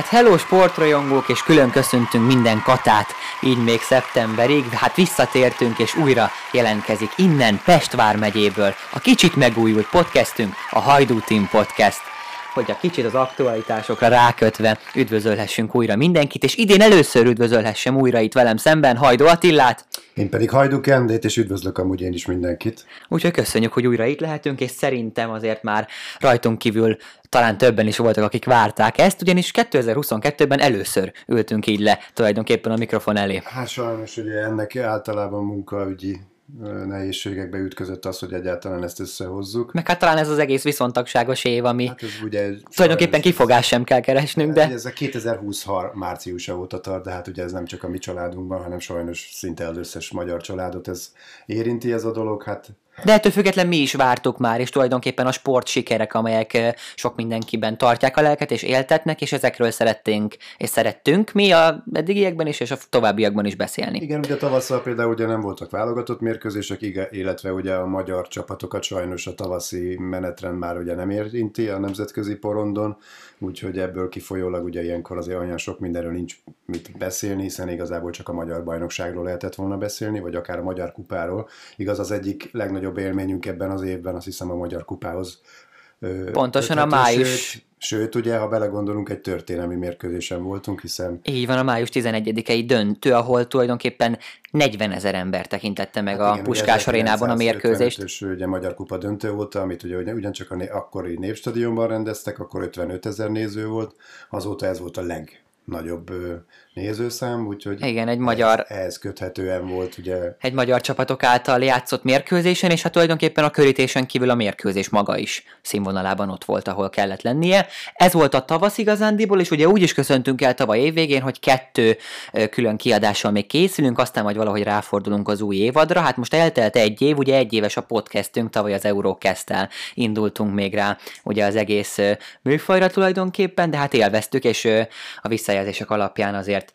Hát hello sportrajongók, és külön köszöntünk minden katát, így még szeptemberig, hát visszatértünk, és újra jelentkezik innen Pest vármegyéből a kicsit megújult podcastünk, a Hajdú Team Podcast hogy a kicsit az aktualitásokra rákötve üdvözölhessünk újra mindenkit, és idén először üdvözölhessem újra itt velem szemben Hajdó Attillát. Én pedig Hajdú Kendét, és üdvözlök amúgy én is mindenkit. Úgyhogy köszönjük, hogy újra itt lehetünk, és szerintem azért már rajtunk kívül talán többen is voltak, akik várták ezt, ugyanis 2022-ben először ültünk így le tulajdonképpen a mikrofon elé. Hát sajnos ugye ennek általában munkaügyi nehézségekbe ütközött az, hogy egyáltalán ezt összehozzuk. Meg hát talán ez az egész viszontagságos év, ami hát ez ugye tulajdonképpen kifogás sem kell keresnünk, de... Ez a 2020 márciusa óta tart, de hát ugye ez nem csak a mi családunkban, hanem sajnos szinte az összes magyar családot ez érinti ez a dolog, hát de ettől független mi is vártuk már, és tulajdonképpen a sport sikerek, amelyek sok mindenkiben tartják a lelket és éltetnek, és ezekről szerettünk és szerettünk mi a eddigiekben is, és a továbbiakban is beszélni. Igen, ugye tavasszal például ugye nem voltak válogatott mérkőzések, illetve ugye a magyar csapatokat sajnos a tavaszi menetrend már ugye nem érinti a nemzetközi porondon, úgyhogy ebből kifolyólag ugye ilyenkor azért olyan sok mindenről nincs mit beszélni, hiszen igazából csak a magyar bajnokságról lehetett volna beszélni, vagy akár a magyar kupáról. Igaz, az egyik legnagyobb élményünk ebben az évben azt hiszem a magyar kupához Pontosan a május. Sőt, sőt, ugye, ha belegondolunk, egy történelmi mérkőzésen voltunk, hiszen... Így van, a május 11-i döntő, ahol tulajdonképpen 40 ezer ember tekintette meg hát a igen, Puskás arénában a mérkőzést. És ugye Magyar Kupa döntő volt, amit ugye ugyancsak a né- akkori névstadionban rendeztek, akkor 55 ezer néző volt, azóta ez volt a leg nagyobb nézőszám, úgyhogy Igen, egy magyar, ehhez köthetően volt ugye... Egy magyar csapatok által játszott mérkőzésen, és hát tulajdonképpen a körítésen kívül a mérkőzés maga is színvonalában ott volt, ahol kellett lennie. Ez volt a tavasz igazándiból, és ugye úgy is köszöntünk el tavaly évvégén, hogy kettő külön kiadással még készülünk, aztán majd valahogy ráfordulunk az új évadra. Hát most eltelt egy év, ugye egy éves a podcastünk, tavaly az eurocast indultunk még rá ugye az egész műfajra tulajdonképpen, de hát élveztük, és a visszajelzések alapján azért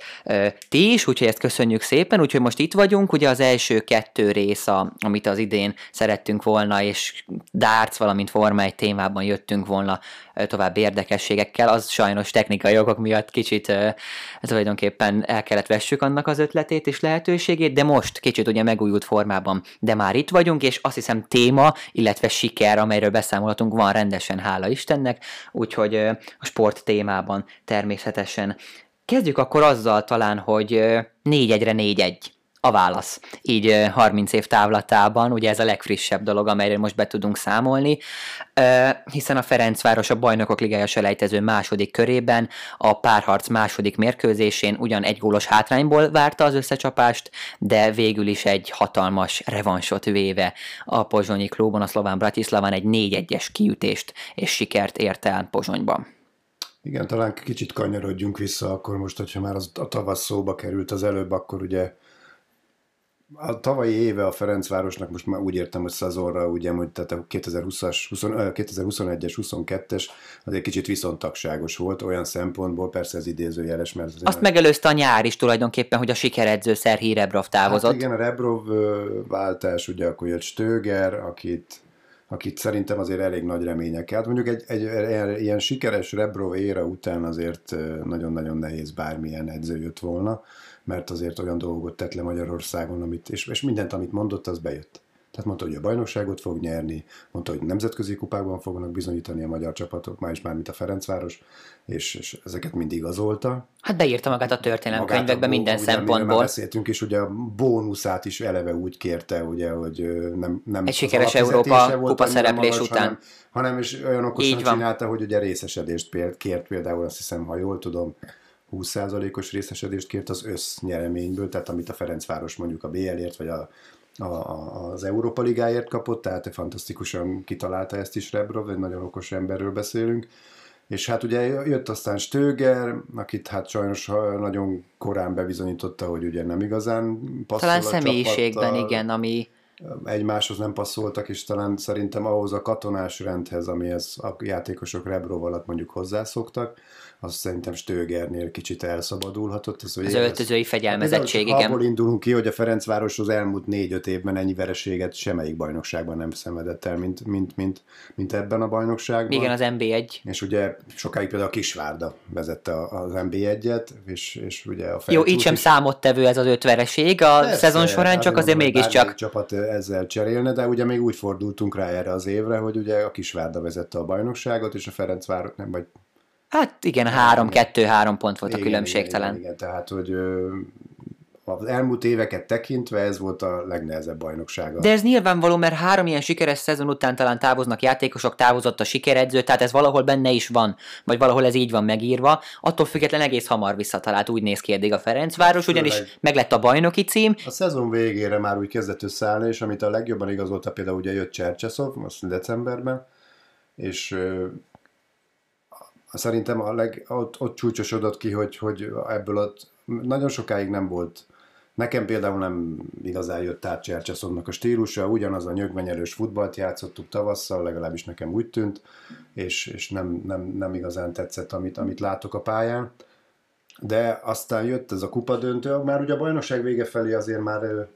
ti is, úgyhogy ezt köszönjük szépen, úgyhogy most itt vagyunk, ugye az első kettő rész, a, amit az idén szerettünk volna, és darts, valamint Forma egy témában jöttünk volna tovább érdekességekkel, az sajnos technikai jogok miatt kicsit tulajdonképpen el kellett vessük annak az ötletét és lehetőségét, de most kicsit ugye megújult formában, de már itt vagyunk, és azt hiszem téma, illetve siker, amelyről beszámolhatunk, van rendesen, hála Istennek, úgyhogy a sport témában természetesen. Kezdjük akkor azzal talán, hogy négy egyre négy egy a válasz. Így 30 év távlatában, ugye ez a legfrissebb dolog, amelyre most be tudunk számolni, hiszen a Ferencváros a Bajnokok Ligája selejtező második körében a párharc második mérkőzésén ugyan egy gólos hátrányból várta az összecsapást, de végül is egy hatalmas revansot véve a pozsonyi klubon, a szlován Bratislaván egy 4-1-es kiütést és sikert ért el Pozsonyban. Igen, talán kicsit kanyarodjunk vissza akkor most, hogyha már az, a tavasz szóba került az előbb, akkor ugye a tavalyi éve a Ferencvárosnak most már úgy értem, hogy szezonra, ugye, hogy tehát a 2020-as, 2021-es, 22-es azért kicsit viszontagságos volt olyan szempontból, persze ez idézőjeles, mert... Az Azt megelőzte a nyár is tulajdonképpen, hogy a sikeredző Szerhi Rebrov távozott. Hát igen, a Rebrov váltás, ugye akkor jött Stöger, akit akit szerintem azért elég nagy remények Hát mondjuk egy, egy, egy ilyen sikeres Rebro éra után azért nagyon-nagyon nehéz bármilyen edző jött volna, mert azért olyan dolgot tett le Magyarországon, amit, és, és mindent, amit mondott, az bejött. Tehát mondta, hogy a bajnokságot fog nyerni, mondta, hogy nemzetközi kupákban fognak bizonyítani a magyar csapatok, már is már, mint a Ferencváros, és, és ezeket mindig igazolta. Hát beírta magát a történelemkönyvekbe minden ugye, szempontból. Beszéltünk is, ugye a bónuszát is eleve úgy kérte, ugye, hogy nem, nem Egy sikeres Európa kupa szereplés után. Hanem, hanem is olyan okosan csinálta, hogy ugye részesedést kért például, azt hiszem, ha jól tudom, 20%-os részesedést kért az össznyereményből, tehát amit a Ferencváros mondjuk a BL-ért, vagy a a, a, az Európa Ligáért kapott, tehát fantasztikusan kitalálta ezt is Rebrov, egy nagyon okos emberről beszélünk. És hát ugye jött aztán Stöger, akit hát sajnos nagyon korán bebizonyította, hogy ugye nem igazán passzol Talán személyiségben, csapattal. igen, ami egymáshoz nem passzoltak, és talán szerintem ahhoz a katonás rendhez, amihez a játékosok Rebrov alatt mondjuk hozzászoktak, az szerintem Stögernél kicsit elszabadulhatott. Az, hogy az öltözői fegyelmezettség, igen. Abból indulunk ki, hogy a Ferencváros az elmúlt négy-öt évben ennyi vereséget semmelyik bajnokságban nem szenvedett el, mint, mint, mint, mint ebben a bajnokságban. Igen, az NB1. És ugye sokáig például a Kisvárda vezette az NB1-et, és, és ugye a Jó, így sem is... számottevő ez az öt vereség a Persze, szezon során, csak azért mégiscsak. csapat ezzel cserélne, de ugye még úgy fordultunk rá erre az évre, hogy ugye a Kisvárda vezette a bajnokságot, és a Ferencváros, nem, vagy Hát igen, három, kettő, három pont volt igen, a különbség igen. Igen, igen, tehát hogy az elmúlt éveket tekintve ez volt a legnehezebb bajnoksága. De ez nyilvánvaló, mert három ilyen sikeres szezon után talán távoznak játékosok, távozott a sikeredző, tehát ez valahol benne is van, vagy valahol ez így van megírva. Attól függetlenül egész hamar visszatalált, úgy néz ki eddig a Ferencváros, ugyanis Főleg meglett a bajnoki cím. A szezon végére már úgy kezdett összeállni, és amit a legjobban igazolta például ugye jött Csercseszov, most decemberben, és szerintem a leg, ott, ott csúcsosodott ki, hogy, hogy ebből ott nagyon sokáig nem volt Nekem például nem igazán jött át Csercseszonnak a stílusa, ugyanaz a nyögvenyelős futballt játszottuk tavasszal, legalábbis nekem úgy tűnt, és, és nem, nem, nem igazán tetszett, amit, amit látok a pályán. De aztán jött ez a kupadöntő, már ugye a bajnokság vége felé azért már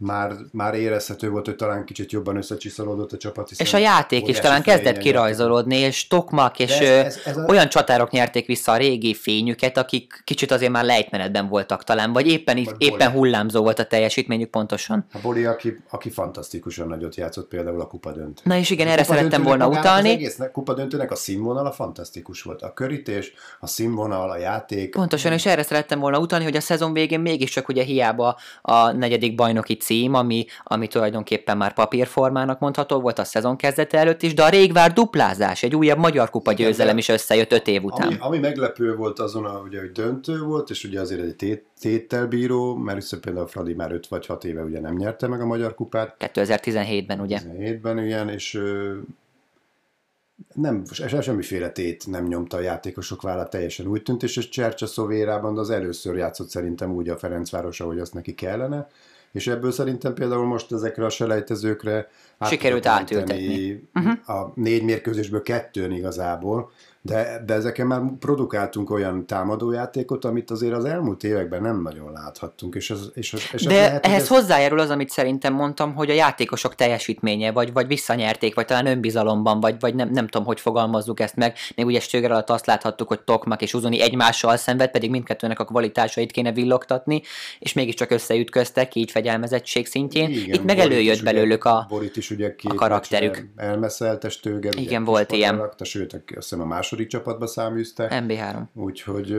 már, már érezhető volt, hogy talán kicsit jobban összecsiszolódott a csapat. És a játék is talán kezdett kirajzolódni, és Tokmak, és ez, ez, ez a... olyan csatárok nyerték vissza a régi fényüket, akik kicsit azért már lejtmenetben voltak talán, vagy éppen, vagy éppen hullámzó volt a teljesítményük pontosan. A Boli, aki, aki fantasztikusan nagyot játszott például a kupa döntő. Na és igen, a erre szerettem volna utalni. Az egész kupa döntőnek a színvonala fantasztikus volt. A körítés, a színvonal, a játék. Pontosan, és erre szerettem volna utalni, hogy a szezon végén mégiscsak ugye hiába a negyedik bajnoki cím, ami, ami tulajdonképpen már papírformának mondható volt a szezon kezdete előtt is, de a régvár duplázás, egy újabb magyar kupa győzelem is összejött öt év után. Ami, ami meglepő volt azon, a, ugye, hogy döntő volt, és ugye azért egy tét, téttel bíró, mert vissza például Fradi már 5 vagy 6 éve ugye nem nyerte meg a magyar kupát. 2017-ben ugye. 2017-ben igen, és nem, semmiféle tét nem nyomta a játékosok vállát, teljesen úgy tűnt, és Csercsa Szovérában az először játszott szerintem úgy a Ferencváros, ahogy azt neki kellene, és ebből szerintem például most ezekre a selejtezőkre sikerült átültetni. Uh-huh. A négy mérkőzésből kettőn igazából, de, de ezeken már produkáltunk olyan támadójátékot, amit azért az elmúlt években nem nagyon láthattunk. És az, és az, és de az lehet, ehhez ez... hozzájárul az, amit szerintem mondtam, hogy a játékosok teljesítménye, vagy, vagy visszanyerték, vagy talán önbizalomban, vagy, vagy nem, nem tudom, hogy fogalmazzuk ezt meg. Még ugye Stöger alatt azt láthattuk, hogy Tokmak és Uzoni egymással szenved, pedig mindkettőnek a kvalitásait kéne villogtatni, és mégiscsak összeütköztek, így fegyelmezettség szintjén. Igen, Itt meg előjött belőlük a, Borit is ugye a karakterük. Elmeszelte Stöger. Igen, volt ilyen. Sőt, azt hiszem a más második csapatba száműzte. MB3. Úgyhogy...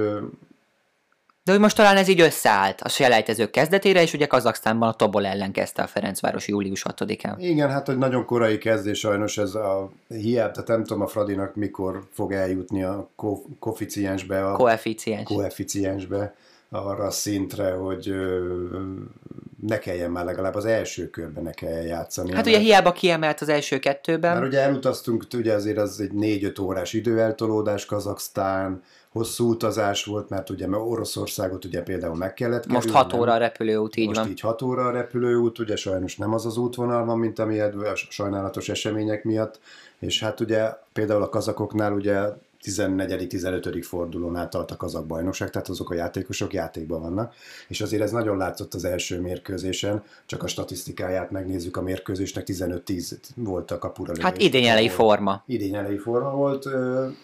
De hogy most talán ez így összeállt a selejtezők kezdetére, és ugye Kazaksztánban a Tobol ellen kezdte a Ferencváros július 6-án. Igen, hát hogy nagyon korai kezdés sajnos ez a hiába, tehát nem tudom a Fradinak mikor fog eljutni a ko- koeficiensbe. A koeficiens. koeficiensbe arra a szintre, hogy ne kelljen már legalább az első körben ne kelljen játszani. Hát ugye hiába kiemelt az első kettőben. Mert ugye elutaztunk, ugye azért az egy négy-öt órás időeltolódás, Kazaksztán, hosszú utazás volt, mert ugye mert Oroszországot ugye például meg kellett kerülni. Most 6 óra a repülőút, így most van. így 6 óra a repülőút, ugye sajnos nem az az útvonal van, mint ami a sajnálatos események miatt, és hát ugye például a kazakoknál ugye 14.-15. fordulón átalt a kazak bajnokság, tehát azok a játékosok játékban vannak, és azért ez nagyon látszott az első mérkőzésen, csak a statisztikáját megnézzük a mérkőzésnek, 15-10 volt a kapura. Hát idény elejé forma. Idény elejé forma volt,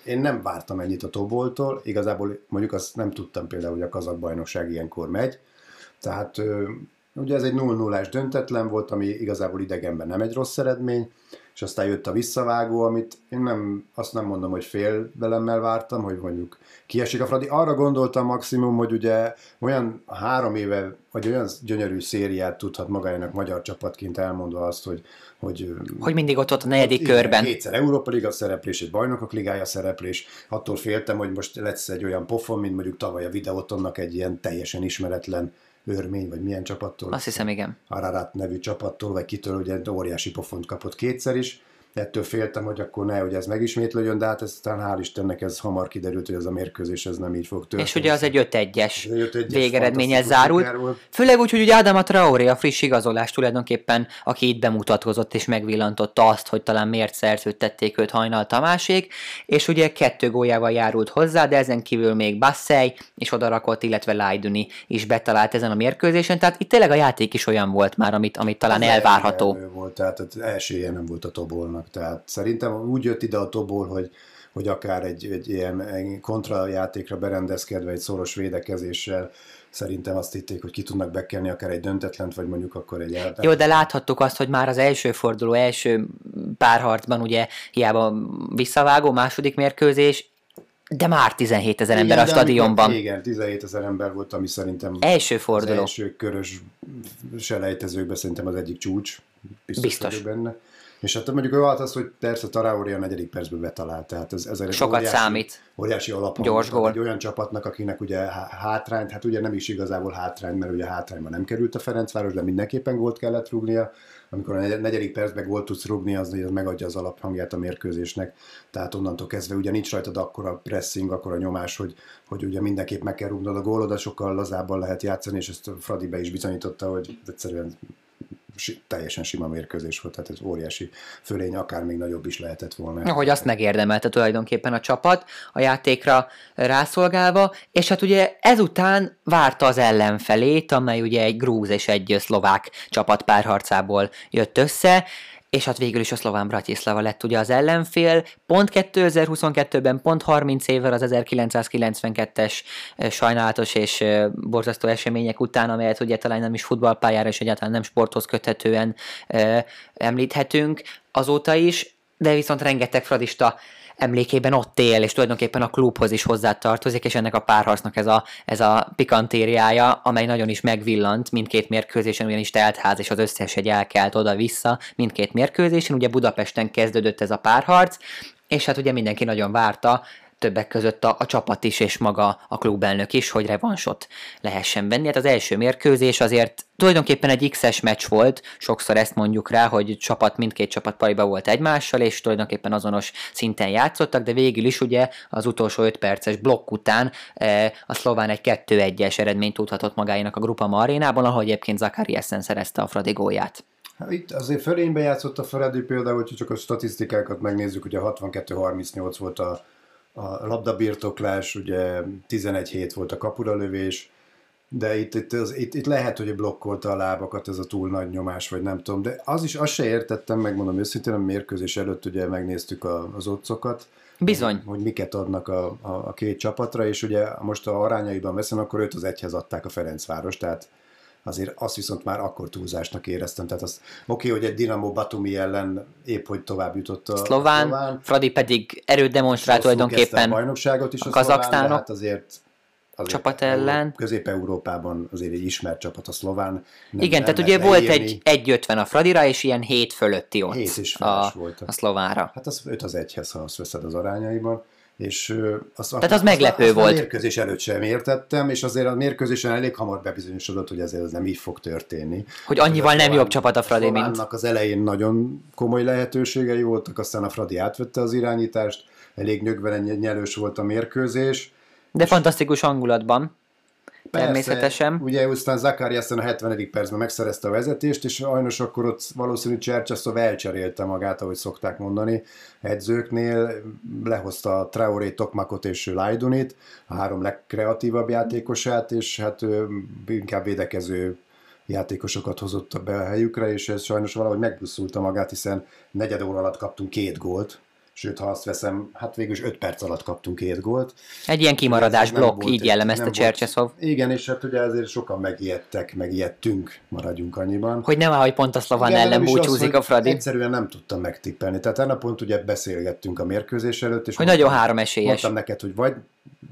én nem vártam ennyit a Toboltól, igazából mondjuk azt nem tudtam például, hogy a kazak bajnokság ilyenkor megy, tehát ugye ez egy 0 0 döntetlen volt, ami igazából idegenben nem egy rossz eredmény, és aztán jött a visszavágó, amit én nem, azt nem mondom, hogy fél velemmel vártam, hogy mondjuk kiesik a Fradi. Arra gondoltam maximum, hogy ugye olyan három éve, vagy olyan gyönyörű szériát tudhat magának magyar csapatként elmondva azt, hogy hogy, hogy mindig ott ott a negyedik igen, körben. Kétszer Európa Liga szereplés, egy bajnokok ligája szereplés. Attól féltem, hogy most lesz egy olyan pofon, mint mondjuk tavaly a videótonnak egy ilyen teljesen ismeretlen örmény, vagy milyen csapattól. Azt hiszem, igen. Ararat nevű csapattól, vagy kitől ugye óriási pofont kapott kétszer is, ettől féltem, hogy akkor ne, hogy ez megismétlődjön, de hát ez talán hál' Istennek ez hamar kiderült, hogy ez a mérkőzés ez nem így fog történni. És ugye az egy 5-1-es Ez egy 5-1-es végeredménnyel fantasztikus zárult. Főleg úgy, hogy ugye Adama Traoré a friss igazolás tulajdonképpen, aki itt bemutatkozott és megvillantotta azt, hogy talán miért szerződtették őt Hajnal Tamásék, és ugye kettő góljával járult hozzá, de ezen kívül még Bassey és odarakott, illetve Lajduni is betalált ezen a mérkőzésen, tehát itt tényleg a játék is olyan volt már, amit, amit talán Az elvárható. volt, tehát esélye nem volt a Tobolnak. Tehát szerintem úgy jött ide a Tobol, hogy, hogy akár egy, egy ilyen kontrajátékra berendezkedve, egy szoros védekezéssel szerintem azt hitték, hogy ki tudnak bekelni akár egy döntetlent, vagy mondjuk akkor egy el... Jó, de láthattuk azt, hogy már az első forduló, első párharcban ugye hiába visszavágó második mérkőzés, de már 17 ezer ember a de amikor- stadionban. Igen, 17 ezer ember volt, ami szerintem Első az forduló. első körös selejtezőkben szerintem az egyik csúcs. Biztos, Biztos. benne. És hát mondjuk ő az, hogy persze Traoré a negyedik percben betalált, tehát ez, ez egy Sokat számít. Óriási alap Gyors gól. egy olyan csapatnak, akinek ugye há- hátrányt, hát ugye nem is igazából hátrány, mert ugye hátrányban nem került a Ferencváros, de mindenképpen gólt kellett rúgnia. Amikor a negy- negyedik percben gólt tudsz rúgni, az, az megadja az alaphangját a mérkőzésnek. Tehát onnantól kezdve ugye nincs rajtad akkora pressing, akkora nyomás, hogy, hogy ugye mindenképp meg kell rúgnod a gólodat, sokkal lazábban lehet játszani, és ezt Fradi be is bizonyította, hogy egyszerűen teljesen sima mérkőzés volt, tehát ez óriási fölény, akár még nagyobb is lehetett volna. Hogy azt megérdemelte tulajdonképpen a csapat a játékra rászolgálva, és hát ugye ezután várta az ellenfelét, amely ugye egy grúz és egy szlovák csapat párharcából jött össze, és hát végül is a szlován Bratislava lett ugye az ellenfél, pont 2022-ben, pont 30 évvel az 1992-es eh, sajnálatos és borzasztó események után, amelyet ugye talán nem is futballpályára és egyáltalán nem sporthoz köthetően említhetünk azóta is, de viszont rengeteg fradista emlékében ott él, és tulajdonképpen a klubhoz is hozzátartozik, és ennek a párharcnak ez a, ez a pikantériája, amely nagyon is megvillant mindkét mérkőzésen, ugyanis teltház és az összes egy elkelt oda-vissza mindkét mérkőzésen, ugye Budapesten kezdődött ez a párharc, és hát ugye mindenki nagyon várta, többek között a, a csapat is, és maga a klubelnök is, hogy revansot lehessen venni. Hát az első mérkőzés azért tulajdonképpen egy X-es meccs volt, sokszor ezt mondjuk rá, hogy csapat, mindkét csapat pariba volt egymással, és tulajdonképpen azonos szinten játszottak, de végül is ugye az utolsó 5 perces blokk után eh, a szlován egy 2-1-es eredményt tudhatott magáénak a Grupama arénában, ahol egyébként Zakariasen szerezte a Fradi gólját. Hát itt azért fölénybe játszott a Feredi például, hogyha csak a statisztikákat megnézzük, ugye 62-38 volt a, a labdabirtoklás, ugye 11 hét volt a kapuralövés, de itt, itt, az, itt, itt lehet, hogy blokkolta a lábakat ez a túl nagy nyomás, vagy nem tudom, de az is, azt se értettem, megmondom őszintén, a mérkőzés előtt ugye megnéztük a, az otcokat, Bizony. hogy miket adnak a, a, a két csapatra, és ugye most a arányaiban veszem, akkor őt az egyhez adták a Ferencváros, tehát azért azt viszont már akkor túlzásnak éreztem. Tehát az oké, hogy egy Dinamo Batumi ellen épp hogy tovább jutott a Szlován, a szlován. Fradi pedig erőt demonstrált tulajdonképpen a bajnokságot is a a, kazaksztánok hát azért, azért csapat ellen. Közép-Európában azért egy ismert csapat a szlován. Nem, Igen, nem tehát ugye volt egy 1,50 a Fradira, és ilyen 7 fölötti ott Hét és a, feles volt. a szlovánra. Hát az 5 az egyhez, ha azt veszed az arányaiban. És azt, Tehát az meglepő azt volt. A mérkőzés előtt sem értettem, és azért a mérkőzésen elég hamar bebizonyosodott, hogy ezért ez nem így fog történni. Hogy annyival nem jobb csapat a Fradi, mint... Szlovánnak az elején nagyon komoly lehetőségei voltak, aztán a Fradi átvette az irányítást, elég nyögvelen nyelős volt a mérkőzés. De fantasztikus hangulatban. Természetesen. Ugye aztán Zakariasen a 70. percben megszerezte a vezetést, és sajnos akkor ott valószínű Csercseszov elcserélte magát, ahogy szokták mondani, edzőknél, lehozta a Traoré, Tokmakot és Lajdunit, a három legkreatívabb játékosát, és hát inkább védekező játékosokat hozott be a helyükre, és ez sajnos valahogy megbusszulta magát, hiszen negyed óra alatt kaptunk két gólt, sőt, ha azt veszem, hát végül is öt perc alatt kaptunk két gólt. Egy ilyen kimaradás blokk, volt így jellemezte Csercseszov. Igen, és hát ugye ezért sokan megijedtek, megijedtünk, maradjunk annyiban. Hogy nem hogy pont a szlován Igen, ellen az, búcsúzik hogy a Fradi. Egyszerűen nem tudtam megtippelni. Tehát ennek pont ugye beszélgettünk a mérkőzés előtt, és Hogy mondtam- nagyon három esélyes. Mondtam neked, hogy vagy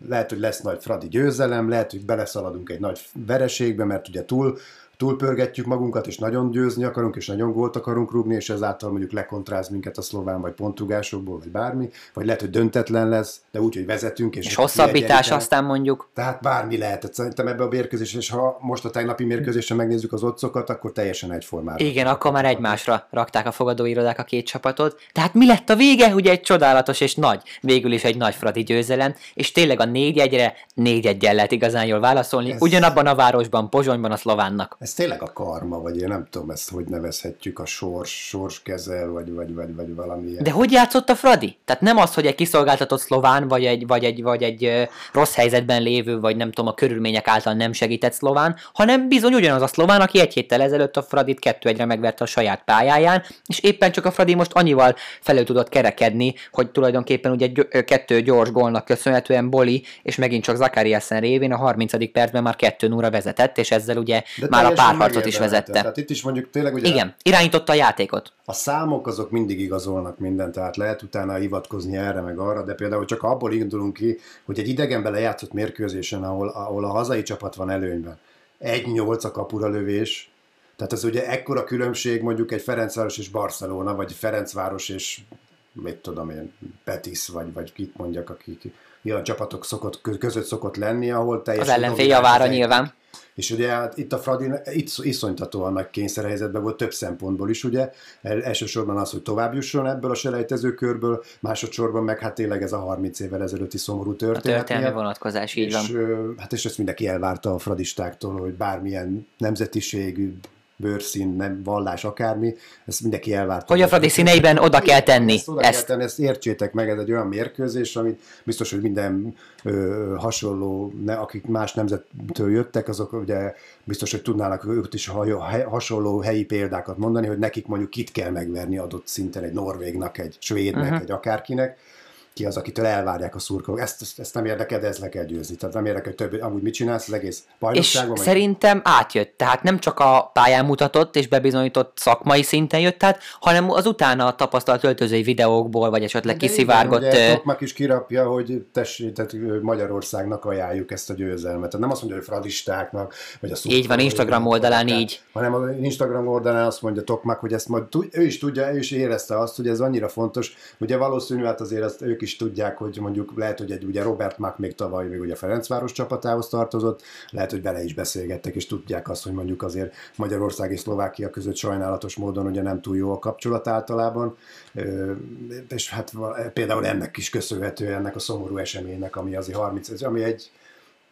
lehet, hogy lesz nagy Fradi győzelem, lehet, hogy beleszaladunk egy nagy vereségbe, mert ugye túl, túlpörgetjük magunkat, és nagyon győzni akarunk, és nagyon gólt akarunk rúgni, és ezáltal mondjuk lekontráz minket a szlován, vagy pontrugásokból, vagy bármi, vagy lehet, hogy döntetlen lesz, de úgy, hogy vezetünk. És, És hosszabbítás aztán mondjuk. Tehát bármi lehet. Szerintem ebbe a mérkőzés, és ha most a tegnapi mérkőzésen megnézzük az otcokat, akkor teljesen egyformára. Igen, akkor már egymásra rakták a fogadóirodák a két csapatot. Tehát mi lett a vége? Ugye egy csodálatos és nagy, végül is egy nagy fradi győzelem, és tényleg a négy egyre négy egyel lehet igazán jól válaszolni. Ez- Ugyanabban a városban, Pozsonyban a szlovánnak. Ez tényleg a karma, vagy én nem tudom ezt, hogy nevezhetjük, a sors, sors kezel, vagy, vagy, vagy, vagy valami ilyen. De hogy játszott a Fradi? Tehát nem az, hogy egy kiszolgáltatott szlován, vagy egy, vagy egy, vagy egy rossz helyzetben lévő, vagy nem tudom, a körülmények által nem segített szlován, hanem bizony ugyanaz a szlován, aki egy héttel ezelőtt a Fradit kettő egyre megverte a saját pályáján, és éppen csak a Fradi most annyival felül tudott kerekedni, hogy tulajdonképpen ugye kettő gyors gólnak köszönhetően Boli, és megint csak Zakariasen révén a 30. percben már 2 0 vezetett, és ezzel ugye De már a párharcot is vezette. Tehát itt is mondjuk tényleg ugye Igen, irányította a játékot. a számok azok mindig igazolnak mindent, tehát lehet utána hivatkozni erre meg arra, de például csak abból indulunk ki, hogy egy idegenben lejátszott mérkőzésen, ahol, ahol a hazai csapat van előnyben, 1-8 a kapura lövés, tehát ez ugye ekkora különbség mondjuk egy Ferencváros és Barcelona, vagy Ferencváros és mit tudom én, Betis, vagy, vagy kit mondjak, akik ilyen csapatok szokott, között szokott lenni, ahol Az teljesen ellenfél domináns javára az nyilván. és ugye hát itt a Fradi itt iszonytatóan nagy kényszerhelyzetben volt több szempontból is, ugye. El, elsősorban az, hogy tovább jusson ebből a selejtező körből, másodszorban meg hát tényleg ez a 30 évvel ezelőtti szomorú A történet. történelmi miatt. vonatkozás, így van. és, ö, hát és ezt mindenki elvárta a fradistáktól, hogy bármilyen nemzetiségű, bőrszín, nem, vallás, akármi, ezt mindenki elvárta. Hogy a Fradi színeiben oda kell tenni Ezt, oda kell ezt. tenni, ezt értsétek meg, ez egy olyan mérkőzés, amit biztos, hogy minden ö, hasonló, ne, akik más nemzettől jöttek, azok ugye biztos, hogy tudnának őt is hasonló helyi példákat mondani, hogy nekik mondjuk kit kell megverni adott szinten egy norvégnak, egy svédnek, uh-huh. egy akárkinek, ki az, akitől elvárják a szurkolók. Ezt, ezt, ezt nem érdekel, de ezt le kell győzni. Tehát nem érdekel, hogy több, amúgy mit csinálsz az egész És bajnokságban. vagy- szerintem átjött, tehát nem csak a pályán mutatott és bebizonyított szakmai szinten jött át, hanem az utána tapasztalt öltözői videókból, vagy esetleg De kiszivárgott... Igen, ugye Tokmak is kirapja, hogy tessék, tehát Magyarországnak ajánljuk ezt a győzelmet. Tehát nem azt mondja, hogy fradistáknak, vagy a Így van, Instagram oldalán így. Hanem az Instagram oldalán azt mondja Tokmak, hogy ezt majd ő is tudja, ő is érezte azt, hogy ez annyira fontos. Ugye valószínű, hát azért ezt ők is tudják, hogy mondjuk lehet, hogy egy ugye Robert Mack még tavaly még ugye Ferencváros csapatához tartozott, lehet, hogy vele is beszélgettek, és tudják azt, hogy mondjuk azért Magyarország és Szlovákia között sajnálatos módon ugye nem túl jó a kapcsolat általában, és hát például ennek is köszönhető, ennek a szomorú eseménynek, ami azért 30, ami egy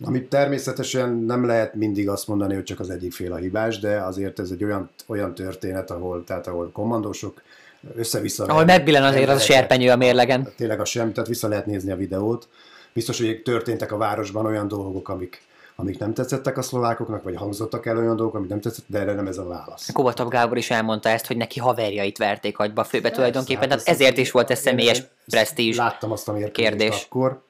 ami természetesen nem lehet mindig azt mondani, hogy csak az egyik fél a hibás, de azért ez egy olyan, olyan történet, ahol, tehát ahol kommandósok össze-vissza... Ahol megbillen azért az a serpenyő a mérlegen. Tényleg a sem, tehát vissza lehet nézni a videót. Biztos, hogy történtek a városban olyan dolgok, amik, amik nem tetszettek a szlovákoknak, vagy hangzottak el olyan dolgok, amik nem tetszett, de erre nem ez a válasz. Kovatov Gábor is elmondta ezt, hogy neki haverjait verték agyba főbe tulajdonképpen, hát ezt- ezért is volt ez személyes presztízs. Láttam azt a kérdés. akkor,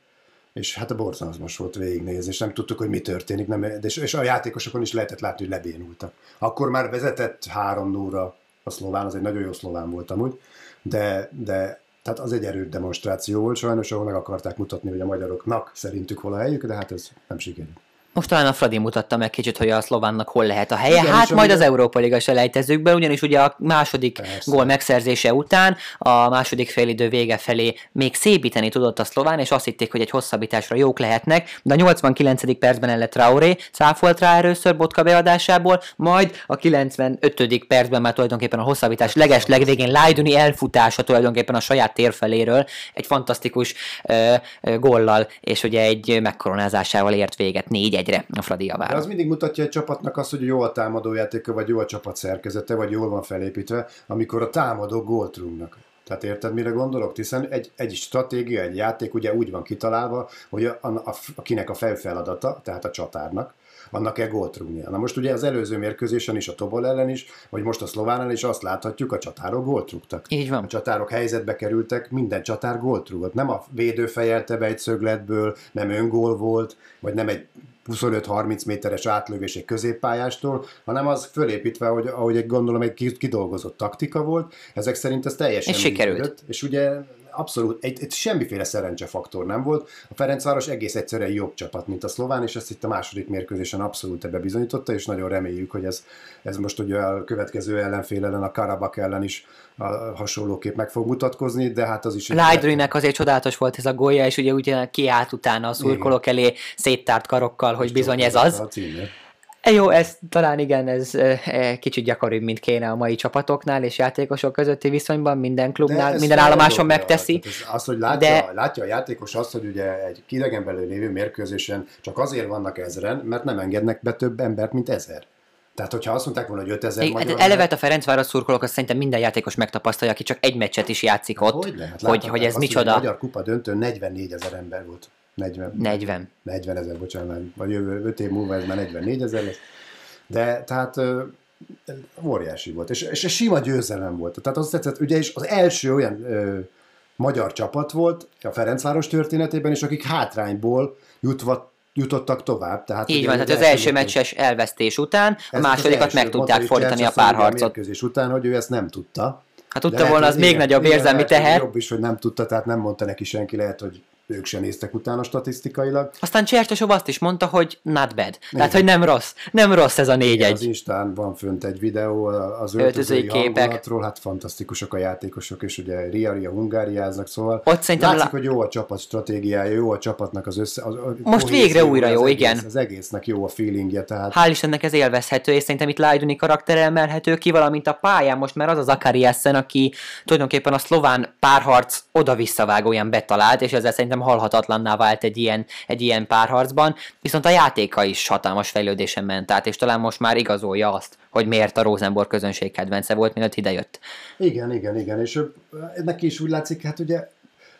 és hát a borzalmas volt végignézni, és nem tudtuk, hogy mi történik, nem, és, és a játékosokon is lehetett látni, hogy lebénultak. Akkor már vezetett 3 0 a szlován, az egy nagyon jó szlován volt amúgy, de, de tehát az egy erőt demonstráció volt, sajnos, ahol meg akarták mutatni, hogy a magyaroknak szerintük hol a helyük, de hát ez nem sikerült. Most talán a Fradi mutatta meg kicsit, hogy a szlovánnak hol lehet a helye. Igen, hát majd ugye- az Európa Liga selejtezőkben, ugyanis ugye a második Persze. gól megszerzése után a második félidő vége felé még szépíteni tudott a szlován, és azt hitték, hogy egy hosszabbításra jók lehetnek, de a 89. percben Elle Traoré cáfolt rá először Botka beadásából, majd a 95. percben már tulajdonképpen a hosszabbítás leges legvégén Lajduni elfutása tulajdonképpen a saját tér feléről egy fantasztikus ö, gollal, és ugye egy megkoronázásával ért véget 4-1-re a Fradi De javára. az mindig mutatja egy csapatnak azt, hogy jó a támadójátéka, vagy jó a csapat szerkezete, vagy jól van felépítve, amikor a támadók gólt rúgnak. Tehát érted, mire gondolok? Hiszen egy, egy stratégia, egy játék ugye úgy van kitalálva, hogy a, a, a, akinek a felfeladata, tehát a csatárnak, annak kell gólt rúgnia. Na most ugye az előző mérkőzésen is, a Tobol ellen is, vagy most a Szlován ellen is azt láthatjuk, a csatárok gólt rúgtak. Így van. A csatárok helyzetbe kerültek, minden csatár gólt rúgott. Nem a védő fejelte be egy szögletből, nem öngól volt, vagy nem egy 25-30 méteres átlövés egy középpályástól, hanem az fölépítve, hogy, ahogy egy gondolom egy ki- kidolgozott taktika volt, ezek szerint ez teljesen És sikerült. működött. És ugye abszolút egy, egy semmiféle szerencsefaktor nem volt. A Ferencváros egész egyszerűen jobb csapat, mint a szlován, és ezt itt a második mérkőzésen abszolút ebbe bizonyította, és nagyon reméljük, hogy ez, ez most ugye a következő ellenfél ellen, a Karabak ellen is a hasonlóképp meg fog mutatkozni, de hát az is... Lydrinek azért csodálatos volt ez a gólya, és ugye ugye kiállt utána a szurkolók elé széttárt karokkal, hogy bizony ez az. A E, jó, ez talán igen, ez e, kicsit gyakoribb, mint kéne a mai csapatoknál és játékosok közötti viszonyban, minden klubnál, minden állomáson megteszi. Az, az, hogy látja, de... látja a játékos azt, hogy ugye egy kidegen belül lévő mérkőzésen csak azért vannak ezren, mert nem engednek be több embert, mint ezer. Tehát, hogyha azt mondták volna, hogy 5000 magyar... Hát elevet a Ferencváros szurkolók, azt szerintem minden játékos megtapasztalja, aki csak egy meccset is játszik ott, hogy, lehet, hogy, hogy ez micsoda. A Magyar Kupa döntő 44 ezer ember volt. 40. 40. 40 ezer, bocsánat, vagy jövő 5 év múlva ez már 44 ezer lesz. De tehát óriási volt, és, és sima győzelem volt. Tehát az tetszett, ugye is az első olyan ö, magyar csapat volt a Ferencváros történetében, és akik hátrányból jutva jutottak tovább. Tehát Így van, tehát az első meccses elvesztés után a másodikat meg tudták fordítani a párharcot. A után, hogy ő ezt nem tudta. Hát tudta volna, az még nagyobb érzelmi teher. Jobb is, hogy nem tudta, tehát nem mondta neki senki, lehet, hogy ők sem néztek utána statisztikailag. Aztán Csertesov azt is mondta, hogy not bad. Igen. Tehát, hogy nem rossz. Nem rossz ez a négy egy. Az Instán van fönt egy videó az öltözői képek. hát fantasztikusak a játékosok, és ugye Ria Ria hungáriáznak, szóval Ott szerintem látszik, la... hogy jó a csapat stratégiája, jó a csapatnak az össze... Az, Most végre újra jó, az igen. Egész, az egésznek jó a feelingje, tehát... Hál' Istennek ez élvezhető, és szerintem itt Lajduni karakter emelhető ki, valamint a pályán most, mert az az Akariasen, aki tulajdonképpen a szlován párharc oda-visszavágó ilyen betalált, és ezzel szerintem halhatatlanná vált egy ilyen, egy ilyen párharcban, viszont a játéka is hatalmas fejlődésen ment át, és talán most már igazolja azt, hogy miért a Rosenborg közönség kedvence volt, mielőtt idejött. Igen, igen, igen, és neki is úgy látszik, hát ugye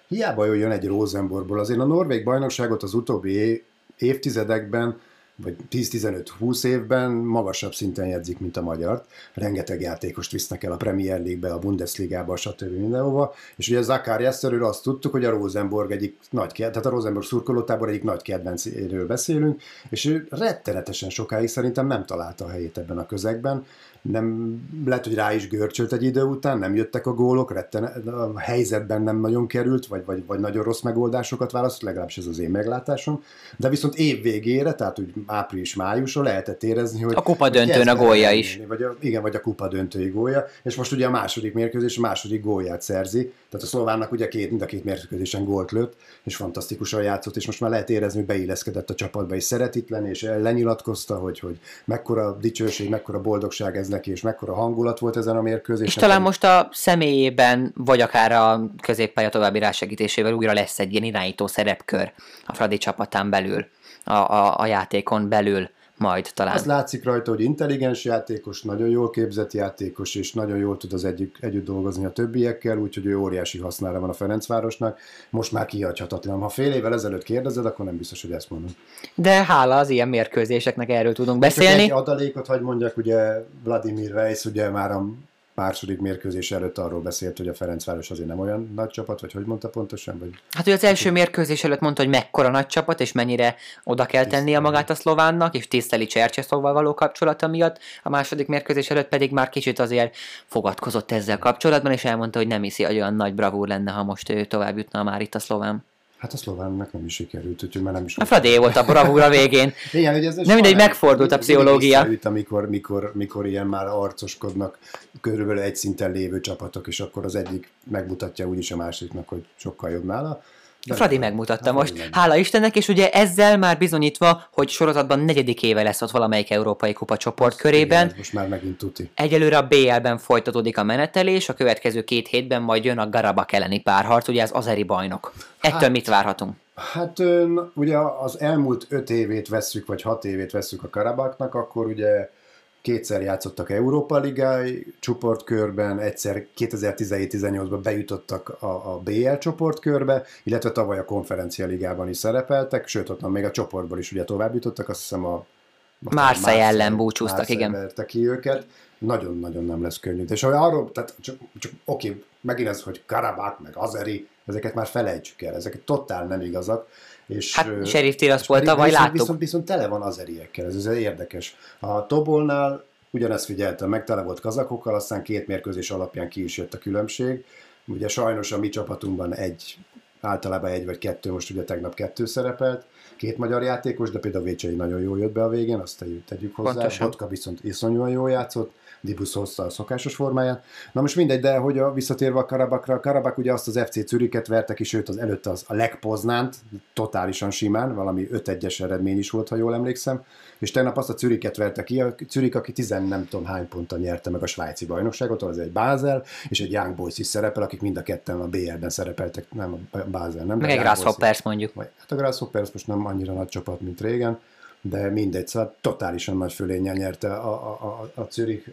hiába jön egy Rosenborgból, azért a norvég bajnokságot az utóbbi évtizedekben vagy 10-15-20 évben magasabb szinten jegyzik, mint a magyar. Rengeteg játékost visznek el a Premier League-be, a Bundesliga-ba, stb. mindenhova. És ugye Zakár Jesszerről azt tudtuk, hogy a Rosenborg egyik nagy, tehát a Rosenborg szurkolótábor egyik nagy kedvencéről beszélünk, és ő rettenetesen sokáig szerintem nem találta a helyét ebben a közegben nem, lehet, hogy rá is görcsölt egy idő után, nem jöttek a gólok, retten, a helyzetben nem nagyon került, vagy, vagy, vagy nagyon rossz megoldásokat választ, legalábbis ez az én meglátásom, de viszont év végére, tehát úgy április-májusra lehetett érezni, hogy... A kupa döntőn a gólja is. Vagy a, igen, vagy a kupa döntői gólja, és most ugye a második mérkőzés a második gólját szerzi, tehát a szlovánnak ugye két, mind a két mérkőzésen gólt lőtt, és fantasztikusan játszott, és most már lehet érezni, hogy beilleszkedett a csapatba, és szeretitlen, és lenyilatkozta, hogy, hogy mekkora dicsőség, mekkora boldogság ez neki, és mekkora hangulat volt ezen a mérkőzésen. És talán most a személyében, vagy akár a középpálya további rásegítésével újra lesz egy ilyen irányító szerepkör a Fradi csapatán belül, a, a, a játékon belül majd talán. Az látszik rajta, hogy intelligens játékos, nagyon jól képzett játékos, és nagyon jól tud az egyik, együtt dolgozni a többiekkel, úgyhogy ő óriási hasznára van a Ferencvárosnak. Most már kihagyhatatlan. Ha fél évvel ezelőtt kérdezed, akkor nem biztos, hogy ezt mondom. De hála az ilyen mérkőzéseknek erről tudunk beszélni. Csak egy adalékot, hogy mondjak, ugye Vladimir Weiss ugye már a második mérkőzés előtt arról beszélt, hogy a Ferencváros azért nem olyan nagy csapat, vagy hogy mondta pontosan? Vagy... Hát ő az első mérkőzés előtt mondta, hogy mekkora nagy csapat, és mennyire oda kell tennie magát a szlovánnak, és tiszteli Csercseszóval való kapcsolata miatt. A második mérkőzés előtt pedig már kicsit azért fogadkozott ezzel kapcsolatban, és elmondta, hogy nem hiszi, hogy olyan nagy bravúr lenne, ha most ő tovább jutna már itt a szlován. Hát a szlovánnak nem is sikerült, úgyhogy már nem is... A Fradé volt a bravúra végén. Igen, hogy ez nem mindegy, megfordult a pszichológia. Visszaüt, amikor, mikor, mikor ilyen már arcoskodnak körülbelül egy szinten lévő csapatok, és akkor az egyik megmutatja úgyis a másiknak, hogy sokkal jobb nála. De Fradi megmutatta hát, most, meg. hála Istennek, és ugye ezzel már bizonyítva, hogy sorozatban negyedik éve lesz ott valamelyik európai kupa csoport körében. Igen, most már megint tuti. Egyelőre a BL-ben folytatódik a menetelés, a következő két hétben majd jön a Garabak elleni párharc, ugye az azeri bajnok. Ettől hát, mit várhatunk? Hát ugye az elmúlt öt évét vesszük, vagy hat évét vesszük a Karabaknak, akkor ugye kétszer játszottak Európa Ligai csoportkörben, egyszer 2017-18-ban bejutottak a, a BL csoportkörbe, illetve tavaly a konferencia ligában is szerepeltek, sőt ott még a csoportból is ugye tovább jutottak, azt hiszem a Márszai ellen búcsúztak, igen. Verte ki őket. Nagyon-nagyon nem lesz könnyű. És arról, tehát csak, csak oké, megint ez, hogy Karabák, meg Azeri, ezeket már felejtsük el, ezek totál nem igazak. És, hát Sheriff Tiraspol tavaly viszont, láttuk. Viszont, viszont tele van azeriekkel, ez, ez érdekes. A Tobolnál ugyanezt figyeltem meg, tele volt kazakokkal, aztán két mérkőzés alapján ki is jött a különbség. Ugye sajnos a mi csapatunkban egy, általában egy vagy kettő, most ugye tegnap kettő szerepelt, két magyar játékos, de például Vécsei nagyon jól jött be a végén, azt tegyük hozzá. Pontosan. Botka viszont iszonyúan jól játszott, Dibusz hozta a szokásos formáját. Na most mindegy, de hogy a, visszatérve a Karabakra, a Karabak ugye azt az FC Züriket verte ki, sőt az előtt az a legpoznánt, totálisan simán, valami 5-1-es eredmény is volt, ha jól emlékszem, és tegnap azt a Züriket verte ki, a Zürik, aki 10 nem tudom hány ponttal nyerte meg a svájci bajnokságot, az egy Bázel, és egy Young Boys is szerepel, akik mind a ketten a BR-ben szerepeltek, nem a Bázel, nem. Meg egy Grasshoppers mondjuk. Hát a Grasshoppers most nem annyira nagy csapat, mint régen, de mindegy, szóval totálisan nagy fölénnyel nyerte a, a, a, a Zürich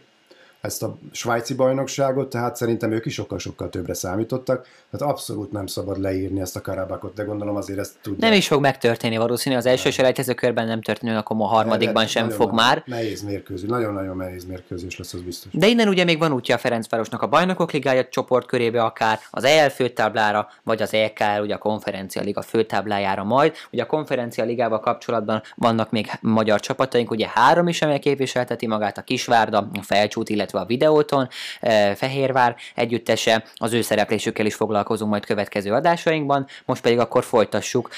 ezt a svájci bajnokságot, tehát szerintem ők is sokkal-sokkal többre számítottak, tehát abszolút nem szabad leírni ezt a Karabakot, de gondolom azért ezt tudják. Nem is fog megtörténni valószínű, az első selejtező körben nem történő, akkor a harmadikban sem nagyon fog már. Nehéz mérkőzés, nagyon-nagyon nehéz mérkőzés lesz, az biztos. De innen ugye még van útja a Ferencvárosnak a bajnokok ligája csoportkörébe akár, az EL főtáblára, vagy az EKL, ugye a konferencia liga főtáblájára majd. Ugye a konferencia ligával kapcsolatban vannak még magyar csapataink, ugye három is, amely képviselteti magát, a Kisvárda, a Felcsút, illetve illetve a videóton, Fehérvár együttese, az ő szereplésükkel is foglalkozunk majd következő adásainkban, most pedig akkor folytassuk,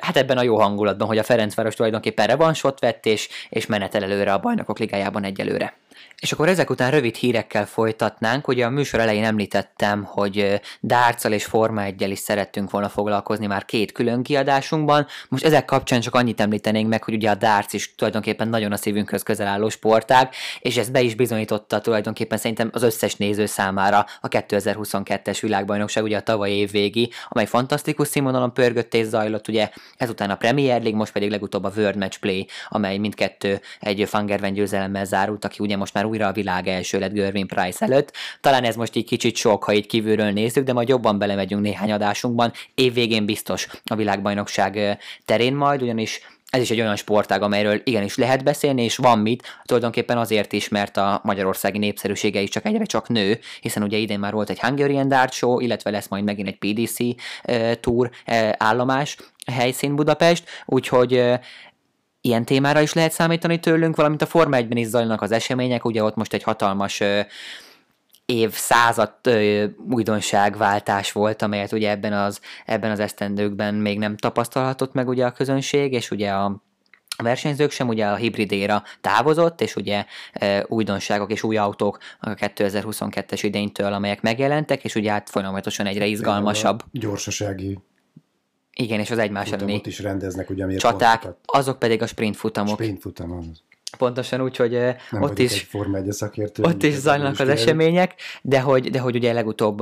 hát ebben a jó hangulatban, hogy a Ferencváros tulajdonképpen revansot vett, és, és menetel előre a bajnokok ligájában egyelőre. És akkor ezek után rövid hírekkel folytatnánk. Ugye a műsor elején említettem, hogy Dárccal és Forma 1 is szerettünk volna foglalkozni már két külön kiadásunkban. Most ezek kapcsán csak annyit említenénk meg, hogy ugye a Darts is tulajdonképpen nagyon a szívünkhöz közel álló sportág, és ez be is bizonyította tulajdonképpen szerintem az összes néző számára a 2022-es világbajnokság, ugye a tavalyi év végi, amely fantasztikus színvonalon pörgött és zajlott, ugye ezután a Premier League, most pedig legutóbb a World Match Play, amely mindkettő egy Fangerven győzelemmel zárult, aki ugye most már újra a világ első lett Görvin Price előtt. Talán ez most így kicsit sok, ha így kívülről nézzük, de majd jobban belemegyünk néhány adásunkban. Évvégén biztos a világbajnokság terén majd, ugyanis ez is egy olyan sportág, amelyről igenis lehet beszélni, és van mit, tulajdonképpen azért is, mert a magyarországi népszerűsége is csak egyre csak nő, hiszen ugye idén már volt egy Hungarian Dart Show, illetve lesz majd megint egy PDC uh, Tour uh, állomás, helyszín Budapest, úgyhogy ilyen témára is lehet számítani tőlünk, valamint a Forma 1-ben is zajlanak az események, ugye ott most egy hatalmas ö, év század ö, újdonságváltás volt, amelyet ugye ebben az, ebben az esztendőkben még nem tapasztalhatott meg ugye a közönség, és ugye a a versenyzők sem ugye a hibridéra távozott, és ugye e, újdonságok és új autók a 2022-es idénytől, amelyek megjelentek, és ugye hát folyamatosan egyre izgalmasabb. A gyorsasági igen, és az egymás elleni is rendeznek, ugye, csaták, azok pedig a sprint futamok. Sprint futam, az. Pontosan úgy, hogy Nem ott is, Forma szakértő, ott is zajlanak az események, de hogy, de hogy ugye legutóbb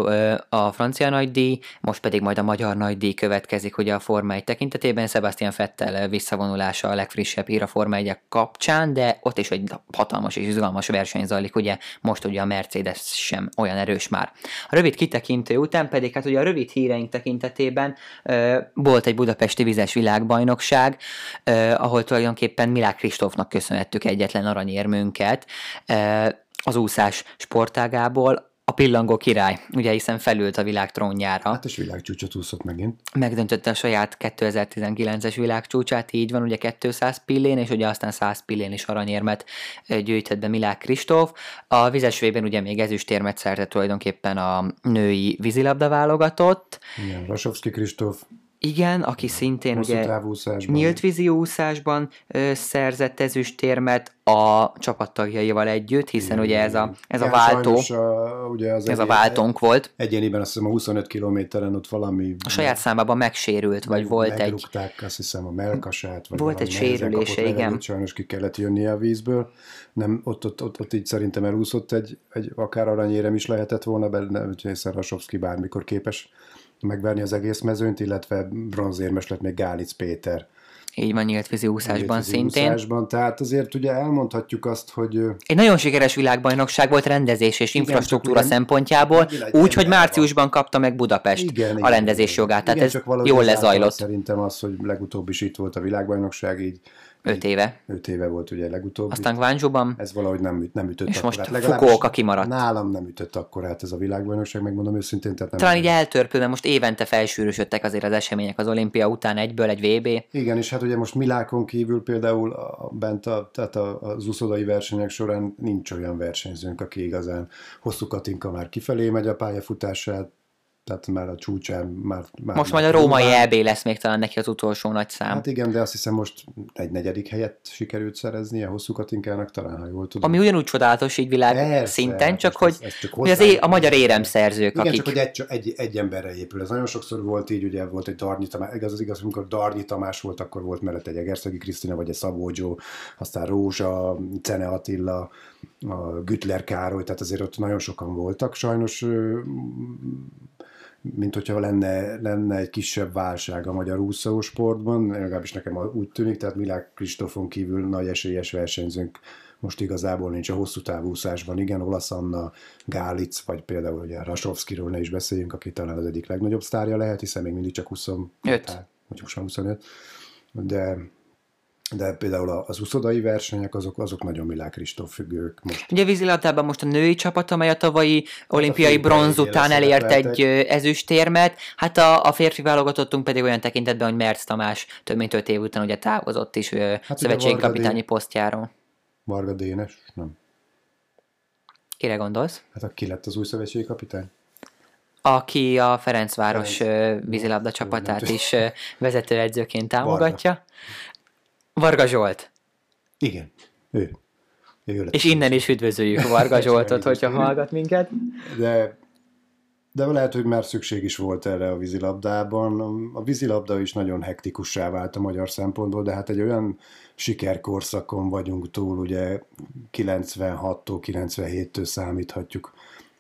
a francia nagydíj, most pedig majd a magyar nagydíj következik ugye a Forma 1 tekintetében, Sebastian Fettel visszavonulása a legfrissebb hír a Forma 1 kapcsán, de ott is egy hatalmas és izgalmas verseny zajlik, ugye most ugye a Mercedes sem olyan erős már. A rövid kitekintő után pedig, hát ugye a rövid híreink tekintetében volt egy budapesti vizes világbajnokság, ahol tulajdonképpen Milák Kristófnak köszönhető vettük egyetlen aranyérmünket az úszás sportágából, a pillangó király, ugye hiszen felült a világ trónjára. Hát és világcsúcsot úszott megint. Megdöntötte a saját 2019-es világcsúcsát, így van, ugye 200 pillén, és ugye aztán 100 pillén is aranyérmet gyűjtett be Milák Kristóf. A vizesvében ugye még ezüstérmet szerte tulajdonképpen a női vízilabda válogatott. Igen, Rasovski Kristóf igen, aki szintén ugye nyílt vízi úszásban ö, szerzett ezüstérmet a csapattagjaival együtt, hiszen ugye ez a, ez a váltó, a, ugye az ez egy, a váltónk volt. Egyéniben azt hiszem a 25 kilométeren ott valami... A saját számában megsérült, vagy meg, volt egy... azt hiszem a melkasát, vagy Volt egy sérülése, igen. Levelét, sajnos ki kellett jönnie a vízből. Nem, ott, ott, ott, ott így szerintem elúszott egy, egy akár aranyérem is lehetett volna benne, hiszen Rasovszki bármikor képes megverni az egész mezőnyt, illetve bronzérmes lett még Gálic Péter. Így van, nyílt vízi úszásban nyílt szintén. Úszásban, tehát azért ugye elmondhatjuk azt, hogy... Egy nagyon sikeres világbajnokság volt rendezés és igen, infrastruktúra szempontjából, úgy, hogy márciusban kapta meg Budapest igen, a rendezés igen, jogát, tehát igen, ez jól lezajlott. Szerintem az, hogy legutóbb is itt volt a világbajnokság, így Öt éve. Öt éve volt ugye legutóbb. Aztán Guangzhou-ban. Ez valahogy nem, nem ütött És most Fukuoka kimaradt. Nálam nem ütött akkor hát ez a világbajnokság, megmondom őszintén. Tehát nem Talán így eltörpülve, most évente felsűrűsödtek azért az események az olimpia után egyből egy VB. Igen, és hát ugye most Milákon kívül például a, bent a, tehát a, az úszodai versenyek során nincs olyan versenyzőnk, aki igazán hosszú Katinka már kifelé megy a pályafutását, tehát már a csúcsán már... már Most már majd a római próbál. EB lesz még talán neki az utolsó nagy szám. Hát igen, de azt hiszem most egy negyedik helyet sikerült szereznie Hosszú Katinkának, talán, ha jól tudom. Ami ugyanúgy csodálatos így világ Persze, szinten, hát csak hogy, ez- ez csak hogy az é- a magyar éremszerzők, Igen, akik... csak hogy egy, egy, egy emberre épül. Ez nagyon sokszor volt így, ugye volt egy Darnyi Tamás, igaz, az igaz, amikor Darnyi Tamás volt, akkor volt mellett egy Egerszegi Krisztina, vagy egy Szabó aztán Rózsa, Cene Attila, a Gütler Károly, tehát azért ott nagyon sokan voltak. Sajnos mint hogyha lenne, lenne egy kisebb válság a magyar úszósportban, legalábbis nekem úgy tűnik, tehát Milák Kristófon kívül nagy esélyes versenyzőnk most igazából nincs a hosszú távúszásban. Igen, Olasz Anna, Gálic, vagy például ugye Rasovszkiról ne is beszéljünk, aki talán az egyik legnagyobb sztárja lehet, hiszen még mindig csak 20, Öt. vagy most már 25, de, de például az uszodai versenyek, azok, azok nagyon Milák Kristóf függők most. Ugye vízilabdában most a női csapat, amely a tavalyi olimpiai férfi bronz után elért egy ezüstérmet, hát a, a férfi válogatottunk pedig olyan tekintetben, hogy Merc Tamás több mint öt év után ugye távozott is ugye szövetségi kapitányi posztjáról. Varga Dénes, nem. Kire gondolsz? Hát aki lett az új szövetségi kapitány? Aki a Ferencváros Ferenc. vízilabda csapatát is vezetőedzőként támogatja. Varga Zsolt. Igen, ő. ő lett És innen is üdvözöljük Varga Zsoltot, hogyha hallgat minket. De, de lehet, hogy már szükség is volt erre a vízilabdában. A vízilabda is nagyon hektikussá vált a magyar szempontból, de hát egy olyan sikerkorszakon vagyunk túl, ugye 96-tól 97-től számíthatjuk,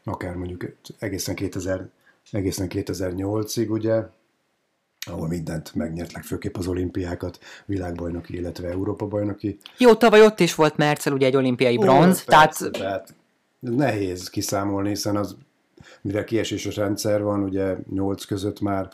akár mondjuk egészen 2000, egészen 2008-ig, ugye, ahol mindent megnyert, legfőképp az olimpiákat, világbajnoki, illetve Európa-bajnoki. Jó, tavaly ott is volt Mercel ugye egy olimpiai bronz, Ó, tehát persze, tehát nehéz kiszámolni, hiszen az, mire kieséses rendszer van, ugye nyolc között már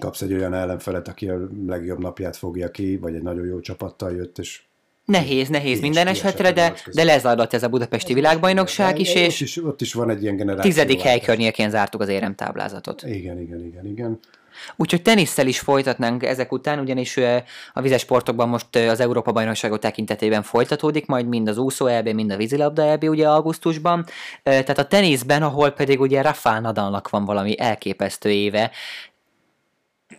kapsz egy olyan ellenfelet, aki a legjobb napját fogja ki, vagy egy nagyon jó csapattal jött, és Nehéz, nehéz minden esetre, de, de lezajlott ez a budapesti világbajnokság is, és ott is, ott is van egy ilyen generáció. tizedik hely környékén zártuk az éremtáblázatot. Igen, igen, igen, igen. Úgyhogy tenisszel is folytatnánk ezek után, ugyanis a vizes sportokban most az Európa bajnokságok tekintetében folytatódik, majd mind az úszó EB, mind a vízilabda EB ugye augusztusban. Tehát a teniszben, ahol pedig ugye Rafael Nadalnak van valami elképesztő éve,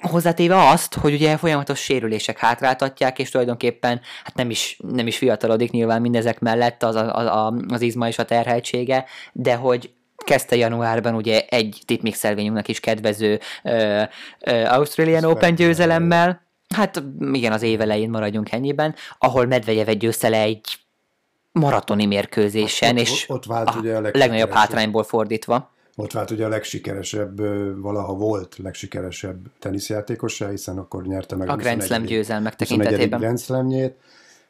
hozzátéve azt, hogy ugye folyamatos sérülések hátráltatják, és tulajdonképpen hát nem is, nem is fiatalodik nyilván mindezek mellett az, a, a, az izma és a terheltsége, de hogy kezdte januárban ugye egy tipmixelvényünknek is kedvező ö, ö, Australian Open Persze. győzelemmel, hát igen, az év elején maradjunk ennyiben, ahol Medvegyevet győzte le egy maratoni mérkőzésen, Ott- és ott vált a ugye a legnagyobb hátrányból fordítva. Ott vált ugye a legsikeresebb, valaha volt legsikeresebb teniszjátékossá, hiszen akkor nyerte meg A Grand Slam 21. győzelmek 21. tekintetében. Grand Slamjét,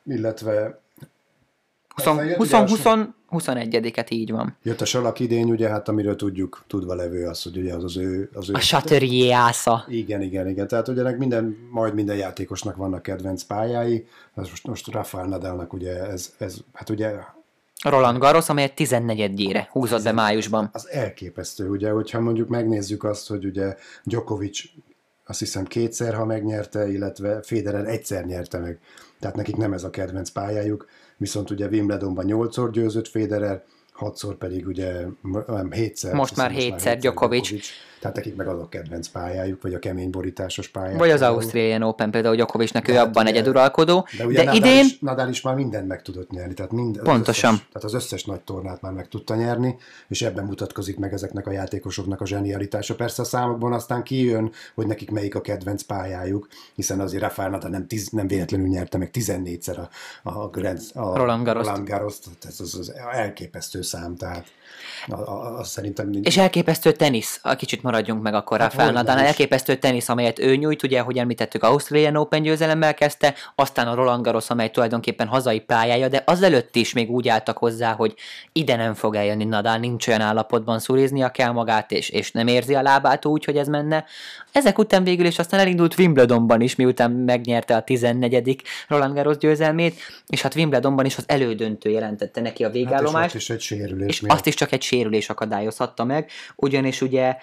illetve 20, Aztán jött 20, ugye a- 20, 21-et így van. Jött a salak idény, ugye, hát amiről tudjuk, tudva levő az, hogy ugye az az ő... Az ő A Chateaubriand ásza. igen, igen, igen. Tehát ugye minden, majd minden játékosnak vannak kedvenc pályái. Az most, most Rafael Nadalnak ugye ez, ez, hát ugye Roland Garros, amelyet 14-ére húzott be májusban. az elképesztő, ugye, hogyha mondjuk megnézzük azt, hogy ugye Djokovic azt hiszem kétszer, ha megnyerte, illetve Federer egyszer nyerte meg. Tehát nekik nem ez a kedvenc pályájuk, viszont ugye Wimbledonban nyolcszor győzött Federer, hatszor pedig ugye, nem, hétszer. Most már hétszer Djokovic. Tehát nekik meg az a kedvenc pályájuk, vagy a kemény borításos pályák. Vagy az. Australian Open például Djokovicnak ő hát abban ugye- egyeduralkodó. De, ugye De Nadal, idén is, Nadal is már mindent meg tudott nyerni, tehát, mind, az Pontosan. Összes, tehát az összes nagy tornát már meg tudta nyerni, és ebben mutatkozik meg ezeknek a játékosoknak a zsenialitása. Persze a számokban aztán kijön, hogy nekik melyik a kedvenc pályájuk, hiszen azért Rafael Nadal nem, tiz, nem véletlenül nyerte meg 14-szer a, a, Grand, a Roland Garrost. Roland Garrost. Ez az, az elképesztő szám, tehát a, a, a, szerintem nincs. És elképesztő tenisz, a kicsit maradjunk meg akkor Hát Rafael Nadal, elképesztő tenisz, amelyet ő nyújt, ugye, ahogy említettük, Australian Open győzelemmel kezdte, aztán a Roland Garros, amely tulajdonképpen hazai pályája, de azelőtt is még úgy álltak hozzá, hogy ide nem fog eljönni Nadal, nincs olyan állapotban szuriznia kell magát, és, és nem érzi a lábát úgy, hogy ez menne. Ezek után végül is aztán elindult Wimbledonban is, miután megnyerte a 14. Roland Garros győzelmét, és hát Wimbledonban is az elődöntő jelentette neki a hát és végállomást is egy sérülés és miatt. azt is csak egy sérülés akadályozhatta meg, ugyanis ugye,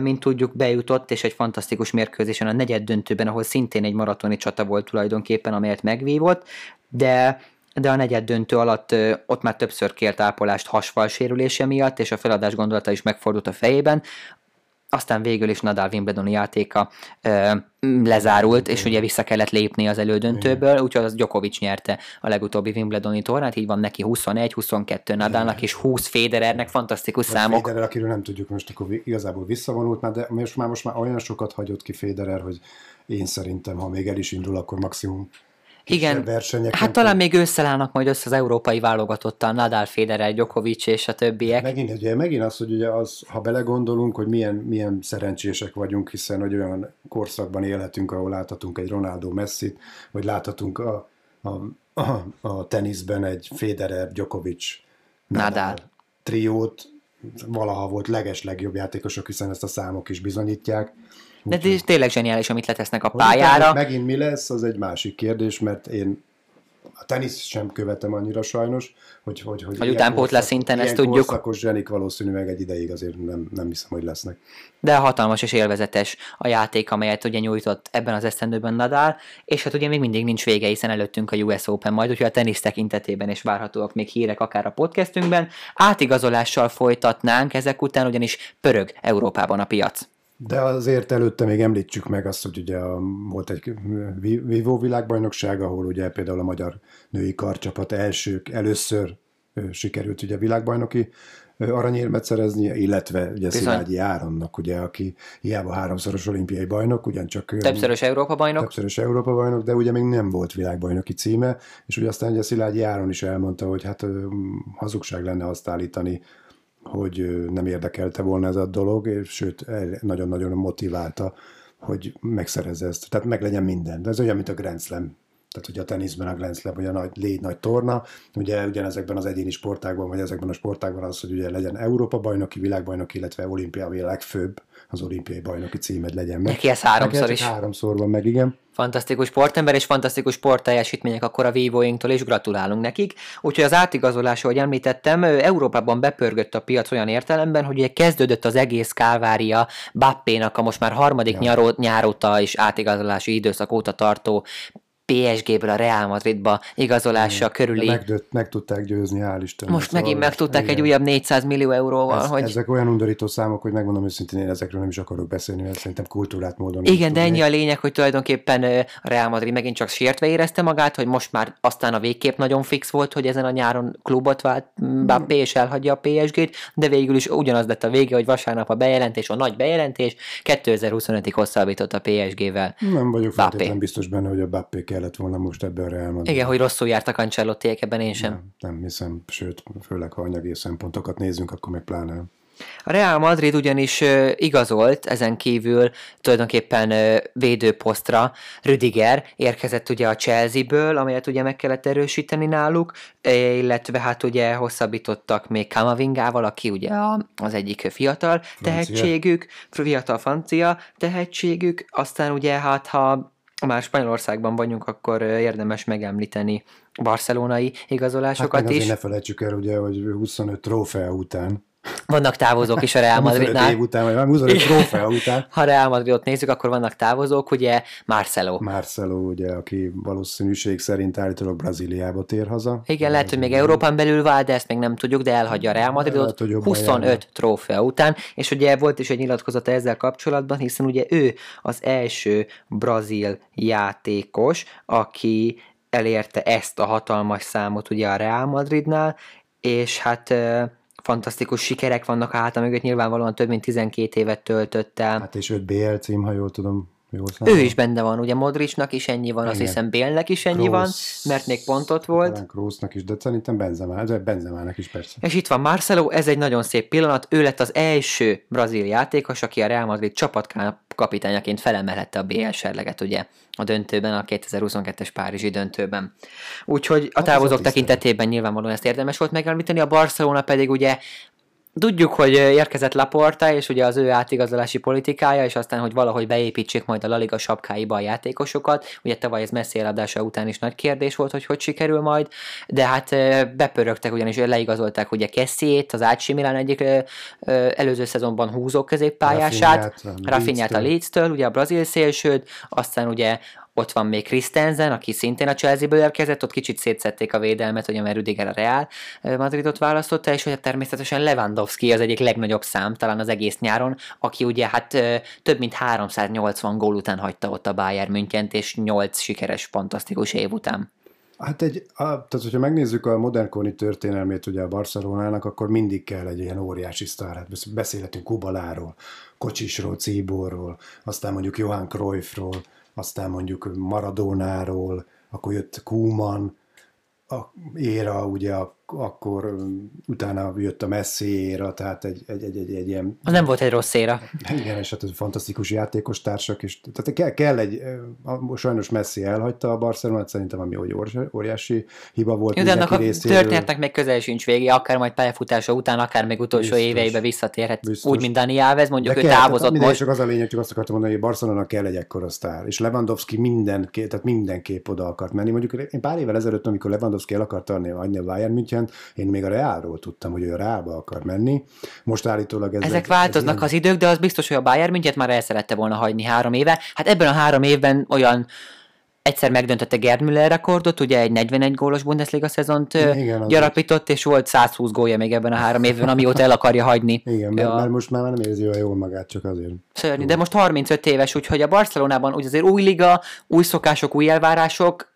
mint tudjuk, bejutott, és egy fantasztikus mérkőzésen a negyed döntőben, ahol szintén egy maratoni csata volt tulajdonképpen, amelyet megvívott, de de a negyed döntő alatt ott már többször kért ápolást hasfal sérülése miatt, és a feladás gondolata is megfordult a fejében. Aztán végül is Nadal Wimbledoni játéka ö, lezárult, és ugye vissza kellett lépni az elődöntőből, úgyhogy az Djokovic nyerte a legutóbbi Wimbledoni tornát, így van neki 21-22 Nadalnak és 20 Federernek, fantasztikus Vagy számok. Federer, akiről nem tudjuk most, akkor igazából visszavonult már, de most már, most már olyan sokat hagyott ki Federer, hogy én szerintem, ha még el is indul, akkor maximum Igen, versenyeken. hát talán még összeállnak majd össze az európai válogatottal, Nadal, Federer, Djokovic és a többiek. Megint, ugye, megint az, hogy ugye az, ha belegondolunk, hogy milyen, milyen szerencsések vagyunk, hiszen hogy olyan korszakban élhetünk, ahol láthatunk egy Ronaldo Messi-t, vagy láthatunk a, a, a, a teniszben egy Federer, Djokovic, Nadal. triót, valaha volt leges legjobb játékosok, hiszen ezt a számok is bizonyítják. De ez tényleg zseniális, amit letesznek a Hogy utána pályára. Megint mi lesz, az egy másik kérdés, mert én a tenisz sem követem annyira sajnos, hogy, hogy, hogy Hogy utánpótlás szinten, ezt tudjuk. korszakos zsenik valószínűleg egy ideig azért nem, nem hiszem, hogy lesznek. de hatalmas és élvezetes a játék, amelyet ugye nyújtott ebben az esztendőben Nadal, és hát ugye még mindig nincs vége, hiszen előttünk a US Open majd, úgyhogy a tenisz tekintetében is várhatóak még hírek akár a podcastünkben. Átigazolással folytatnánk, ezek után ugyanis pörög Európában a piac. De azért előtte még említsük meg azt, hogy ugye volt egy Vivo világbajnokság, ahol ugye például a magyar női karcsapat elsők, először sikerült ugye világbajnoki aranyérmet szerezni, illetve ugye Bizony. Szilágyi Áronnak, ugye, aki hiába háromszoros olimpiai bajnok, ugyancsak Többszörös Európa bajnok, többszörös Európa bajnok, de ugye még nem volt világbajnoki címe, és ugye aztán ugye Szilágyi Áron is elmondta, hogy hát hazugság lenne azt állítani, hogy nem érdekelte volna ez a dolog, és sőt, nagyon-nagyon motiválta, hogy megszerezze ezt. Tehát meg legyen minden. De ez olyan, mint a Grand Slam. Tehát, hogy a teniszben a Grand Slam, vagy a nagy, légy nagy torna, ugye ugyanezekben az egyéni sportákban, vagy ezekben a sportákban az, hogy ugye legyen Európa bajnoki, világbajnoki, illetve olimpia, a legfőbb, az olimpiai bajnoki címed legyen meg. Neki ez háromszor Neki is. Háromszor van meg, igen. Fantasztikus sportember és fantasztikus sportteljesítmények akkor a vívóinktól, és gratulálunk nekik. Úgyhogy az átigazolás, ahogy említettem, Európában bepörgött a piac olyan értelemben, hogy ugye kezdődött az egész kálvária Bappénak a most már harmadik ja. nyaró, nyáróta és átigazolási időszak óta tartó PSG-ből a Real Madridba igazolása De körüli. meg, meg tudták győzni, hál' Istennek. Most megint Szóval, megtudták igen. egy újabb 400 millió euróval, Ez, hogy... Ezek olyan undorító számok, hogy megmondom őszintén, én ezekről nem is akarok beszélni, mert szerintem kultúrát módon. Igen, de ennyi a lényeg, hogy tulajdonképpen a Real Madrid megint csak sértve érezte magát, hogy most már aztán a végképp nagyon fix volt, hogy ezen a nyáron klubot vált Mbappé és elhagyja a PSG-t, de végül is ugyanaz lett a vége, hogy vasárnap a bejelentés, a nagy bejelentés, 2025-ig hosszabbított a PSG-vel. Nem vagyok Mbappé. feltétlenül biztos benne, hogy a Bappé kellett volna most ebben Madrid. Igen, hogy rosszul jártak Ancelottiek, ebben én sem. Nem, nem hiszem, sőt, főleg ha anyagi szempontokat nézzünk, akkor meg pláne. A Real Madrid ugyanis ö, igazolt, ezen kívül tulajdonképpen ö, védőposztra Rüdiger érkezett ugye a Chelsea-ből, amelyet ugye meg kellett erősíteni náluk, eh, illetve hát ugye hosszabbítottak még Kamavingával, aki ugye az egyik fiatal tehetségük, fiatal francia tehetségük, aztán ugye hát ha már Spanyolországban vagyunk, akkor érdemes megemlíteni barcelonai Hát igazolásokat meg azért is. ne felejtsük el, ugye, hogy 25 trófea után, Vannak távozók is a Real 25 Madridnál. év után, vagy 25 trófea után, Ha Real Madridot nézzük, akkor vannak távozók, ugye Marcelo. Marcelo, ugye, aki valószínűség szerint állítólag Brazíliába tér haza. Igen, lehet, hogy még Európán belül vál, de ezt még nem tudjuk, de elhagyja a Real Madridot Lehet, hogy jobban 25 járna. trófea után, és ugye volt is egy nyilatkozata ezzel kapcsolatban, hiszen ugye ő az első brazil játékos, aki elérte ezt a hatalmas számot ugye a Real Madridnál, és hát fantasztikus sikerek vannak a háta mögött, nyilvánvalóan több mint 12 évet töltött el. Hát és 5 BL cím, ha jól tudom, jól Ő is benne van, ugye Modricnak is ennyi van, azt Igen. hiszem Bélnek is ennyi van, Kroos- mert még pontot volt. Talán is, de szerintem Benzema, de Benzemának is persze. És itt van Marcelo, ez egy nagyon szép pillanat, ő lett az első brazil játékos, aki a Real Madrid csapatkapitányaként felemelhette a BL serleget, ugye, a döntőben, a 2022-es Párizsi döntőben. Úgyhogy a Hát távozók tekintetében nyilvánvalóan ezt érdemes volt megemlíteni, a Barcelona pedig ugye Tudjuk, hogy érkezett Laporta, és ugye az ő átigazolási politikája, és aztán, hogy valahogy beépítsék majd a La Liga sapkáiba a játékosokat. Ugye tavaly ez Messi eladása után is nagy kérdés volt, hogy hogy sikerül majd, de hát bepörögtek, ugyanis leigazolták ugye Kessiét, az AC Milan egyik előző szezonban húzó középpályását, Rafinhát, a. Leeds-től, ugye a brazil szélsőt, aztán ugye ott van még Christensen, aki szintén a Chelsea-ből érkezett, ott kicsit szétszették a védelmet, hogy a Rüdiger a Real Madridot választotta, és hogy természetesen Lewandowski az egyik legnagyobb szám, talán az egész nyáron, aki ugye hát több mint 380 gól után hagyta ott a Bayern Münchent, és 8 sikeres, fantasztikus év után. Hát egy, a, tehát hogyha megnézzük a modernkori történelmét ugye a Barcelonának, akkor mindig kell egy ilyen óriási sztár. Hát beszélhetünk Kubaláról, Kocsisról, Ciborról, aztán mondjuk Johan Cruyffról, aztán mondjuk Maradónáról, akkor jött Kuman, a éra, ugye akkor utána jött a Messi éra, tehát egy, egy, egy, egy, egy ilyen... Az nem volt egy rossz éra. Igen, és hát fantasztikus játékos társak, és tehát kell, kell egy, sajnos Messi elhagyta a Barcelonát, szerintem ami óriási hiba volt Jó, de annak a történetnek még közel sincs vége, akár majd pályafutása után, akár még utolsó biztos, éveibe visszatérhet, biztos. úgy, mint Dani Alves, mondjuk de ő kell, távozott most. Csak az a lényeg, csak azt akartam mondani, hogy Barcelona kell egy ekkora sztár, és Lewandowski minden, tehát mindenképp oda akart menni. Mondjuk én pár évvel ezelőtt, amikor Lewandowski el akart adni a Bayern München, München, én még a Reálról tudtam, hogy ő a Reálba akar menni. Most állítólag ezek... Ezek változnak ez az idők, de az biztos, hogy a Bayern München már el szerette volna hagyni három éve. Hát ebben a három évben olyan egyszer megdöntötte Gerd Müller rekordot, ugye egy 41 gólos Bundesliga szezont Igen, gyarapított, és volt 120 gólja még ebben a három évben, amióta el akarja hagyni. Igen, mert, mert most már nem érzi olyan jól magát, csak azért. Szörnyű, de most 35 éves, úgyhogy a Barcelonában úgy azért új liga, új szokások, új elvárások,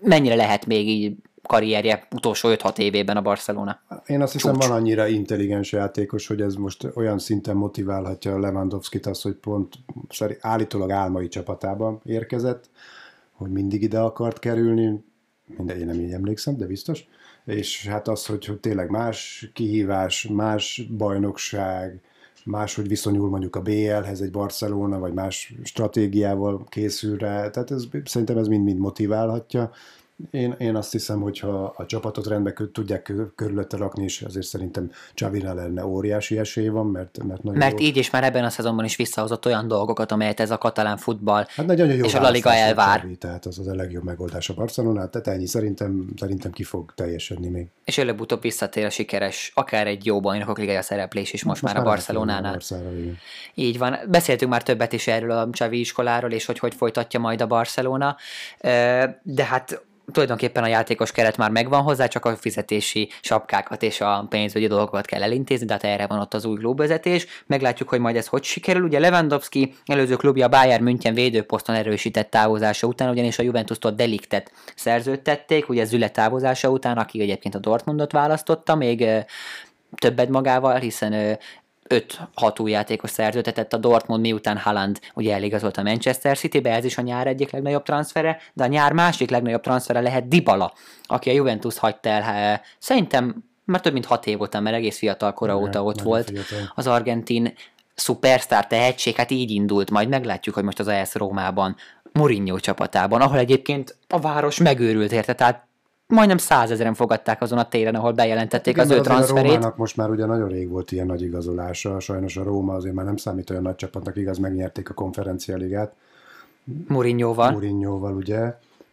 mennyire lehet még így karrierje utolsó 5-6 évében a Barcelona. Én azt hiszem, Csúcs. van annyira intelligens játékos, hogy ez most olyan szinten motiválhatja Lewandowski-t az, hogy pont állítólag álmai csapatában érkezett, hogy mindig ide akart kerülni, mindegy, én nem így emlékszem, de biztos, és hát az, hogy, hogy tényleg más kihívás, más bajnokság, máshogy viszonyul mondjuk a BL-hez egy Barcelona, vagy más stratégiával készül rá, tehát ez, szerintem ez mind-mind motiválhatja, én, én azt hiszem, hogy ha a csapatot rendbe tudják körülötte rakni, és azért szerintem Csavira lenne óriási esély van, mert, mert nagyon Mert jó. így is már ebben a szezonban is visszahozott olyan dolgokat, amelyet ez a katalán futball hát nagyon jó és a La Liga elvár. Csavi, tehát az az a legjobb megoldás a Barcelona, tehát ennyi szerintem, szerintem ki fog teljesedni még. És előbb-utóbb visszatér a sikeres, akár egy jó bajnokok ligája szereplés is most, most már a Barcelonánál. Így van. Beszéltünk már többet is erről a Csavi iskoláról, és hogy hogy folytatja majd a Barcelona, de hát tulajdonképpen a játékos keret már megvan hozzá, csak a fizetési sapkákat és a pénzügyi dolgokat kell elintézni, de hát erre van ott az új klubvezetés. Meglátjuk, hogy majd ez hogy sikerül. Ugye Lewandowski előző klubja Bayern München védőposzton erősített távozása után, ugyanis a Juventus-tól deliktet szerződtették, ugye Züle távozása után, aki egyébként a Dortmundot választotta, még többet magával, hiszen 5-6 új játékos szerződtetett a Dortmund, miután Haaland ugye eligazolt a Manchester City-be, ez is a nyár egyik legnagyobb transfere, de a nyár másik legnagyobb transfere lehet Dybala, aki a Juventus hagyta el, szerintem már több mint 6 év után, mert egész fiatal kora Igen, óta ott volt fiatal. az argentin szupersztár tehetség, hát így indult, majd meglátjuk, hogy most az AS Rómában Mourinho csapatában, ahol egyébként a város megőrült érte, tehát majdnem százezeren fogadták azon a téren, ahol bejelentették Igen, az ő transferét. A Rómának most már ugye nagyon rég volt ilyen nagy igazolása, sajnos a Róma azért már nem számít olyan nagy csapatnak, igaz, megnyerték a konferencialigát. Mourinhoval. Mourinhoval, ugye.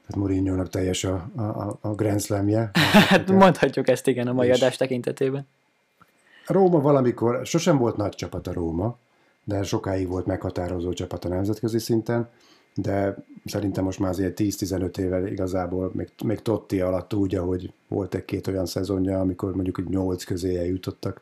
Hát Mourinho-nak teljes a, a, a Grand Slam-je. hát mondhatjuk ezt igen a mai és adás tekintetében. Róma valamikor, sosem volt nagy csapat a Róma, de sokáig volt meghatározó csapat a nemzetközi szinten de szerintem most már azért 10-15 éve igazából még, még Totti alatt úgy, ahogy volt egy-két olyan szezonja, amikor mondjuk 8 közé eljutottak,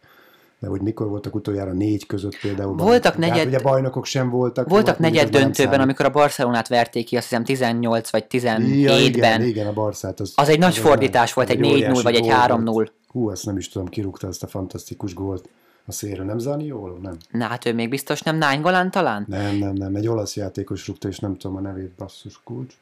de hogy mikor voltak utoljára négy között például. Voltak negyed... Hát ugye bajnokok sem voltak. Voltak volt, negyed döntőben, amikor a Barcelonát verték ki, azt hiszem 18 vagy 17-ben. Ja, igen, igen, a Barszát. Az, az egy nagy az fordítás volt, egy 4-0 vagy egy 3-0. Hú, ezt nem is tudom, kirúgta ezt a fantasztikus gólt a szélre. Nem Zaniolo? Nem. Na hát ő még biztos nem Nánygolán talán? Nem, nem, nem. Egy olasz játékos rúgta, és nem tudom a nevét, basszus kulcs.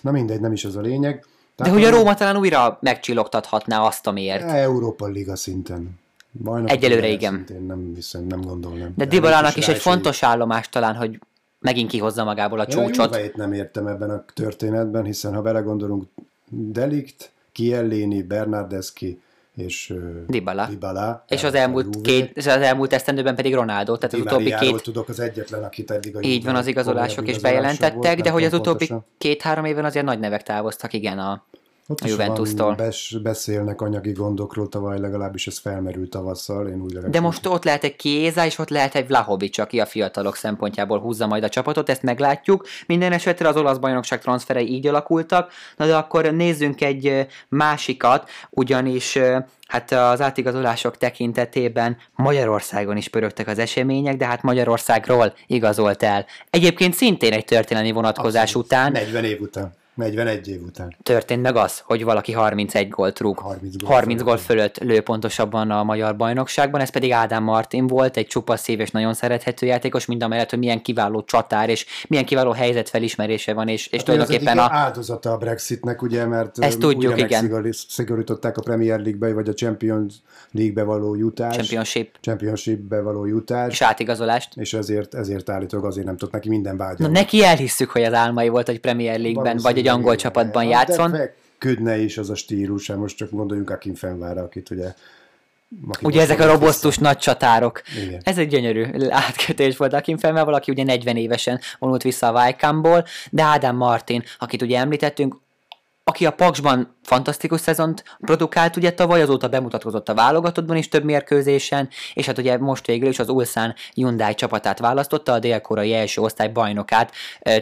Na mindegy, nem is az a lényeg. Tehát De hogy a Róma talán újra megcsillogtathatná azt, amiért. Európa Liga szinten. Bajnok Egyelőre igen. Szintén nem hiszem, nem gondolom. De Dibalának is egy fontos állomás talán, hogy megint kihozza magából a csúcsot. Én nem értem ebben a történetben, hiszen ha belegondolunk, Delikt, Kiellini, Bernardeschi, és Dybala. Dybala és az elmúlt, két, és az elmúlt esztendőben pedig Ronaldo, tehát Di az utóbbi két... tudok az egyetlen, akit eddig a Így van, az igazolások is bejelentettek, volt, de hogy az utóbbi két-három évben azért nagy nevek távoztak, igen, a Ott a Juventus-tól. bes, beszélnek anyagi gondokról tavaly, legalábbis ez felmerült tavasszal, én úgy legalábbis De most ott lehet egy Kéza, és ott lehet egy Vlahovic, aki a fiatalok szempontjából húzza majd a csapatot, ezt meglátjuk. Minden esetre az olasz bajnokság transferei így alakultak, na de akkor nézzünk egy másikat, ugyanis hát az átigazolások tekintetében Magyarországon is pörögtek az események, de hát Magyarországról igazolt el. Egyébként szintén egy történelmi vonatkozás Abszolút. után 40 év után. 41 év után. történt meg az, hogy valaki 31 gólt rúg. 30 gól 30 gól fölött. lő pontosabban a magyar bajnokságban, ez pedig Ádám Martin volt, egy csupa szív és nagyon szerethető játékos, mind a mellett, hogy milyen kiváló csatár, és milyen kiváló helyzetfelismerése van, és, és Hát az tulajdonképpen egyik a... áldozata a Brexitnek, ugye, mert Ezt tudjuk, igen. szigorították a Premier League-be, vagy a Champions League-be való jutás, Championship Championship-be való jutás, és átigazolást. és ezért, ezért állítólag azért nem tudott neki minden vágya. Na neki elhisszük, hogy az álmai volt, hogy Premier League-ben, vagy egy angol csapatban játszon. De feküdne is az a stílus, hát most csak gondoljunk Akin Fenvára, akit ugye... aki Ugye ezek a robosztus nagy csatárok. Igen. Ez egy gyönyörű átkötés volt Akin Felmel, valaki ugye 40 évesen vonult vissza a Wycombe-ból, de Ádám Martin, akit ugye említettünk, aki a Paksban fantasztikus szezont produkált, ugye tavaly azóta bemutatkozott a válogatottban is több mérkőzésen, és hát ugye most végül is az Ulsan Hyundai csapatát választotta, a dél-koreai első osztály bajnokát,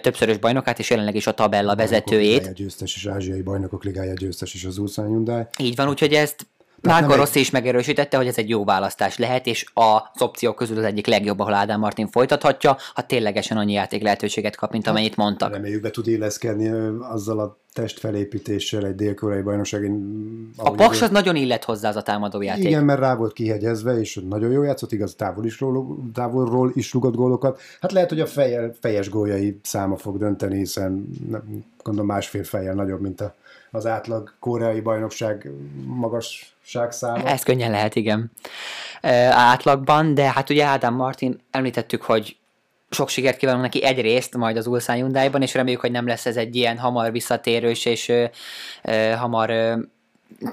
többszörös bajnokát, és jelenleg is a tabella vezetőjét. Ligája győztes és ázsiai bajnokok ligája győztes is az Ulsan Hyundai. Így van, úgyhogy ezt Márko Rossi is megerősítette, hogy ez egy jó választás lehet, és az opciók közül az egyik legjobb, ahol Ádám Martin folytathatja, ha ténylegesen annyi játék lehetőséget kap, mint amennyit mondtak. Reméljük be tud illeszkedni azzal a testfelépítéssel egy dél-koreai bajnokságin. A Paks az nagyon illet hozzá az a támadójáték. Igen, mert rá volt kihegyezve, és nagyon jó játszott, igaz, távol is ról, távolról is rugott gólokat. Hát lehet, hogy a fejel, fejes góljai száma fog dönteni, hiszen nem- gondolom másfél fejjel nagyobb, mint a, az átlag koreai bajnokság magasság száma. Ez könnyen lehet, igen. Ö, átlagban, de hát ugye Ádám Martin, említettük, hogy sok sikert kívánunk neki egyrészt majd az Ulsan Hyundai-ban, és reméljük, hogy nem lesz ez egy ilyen hamar visszatérős és ö, ö, hamar ö,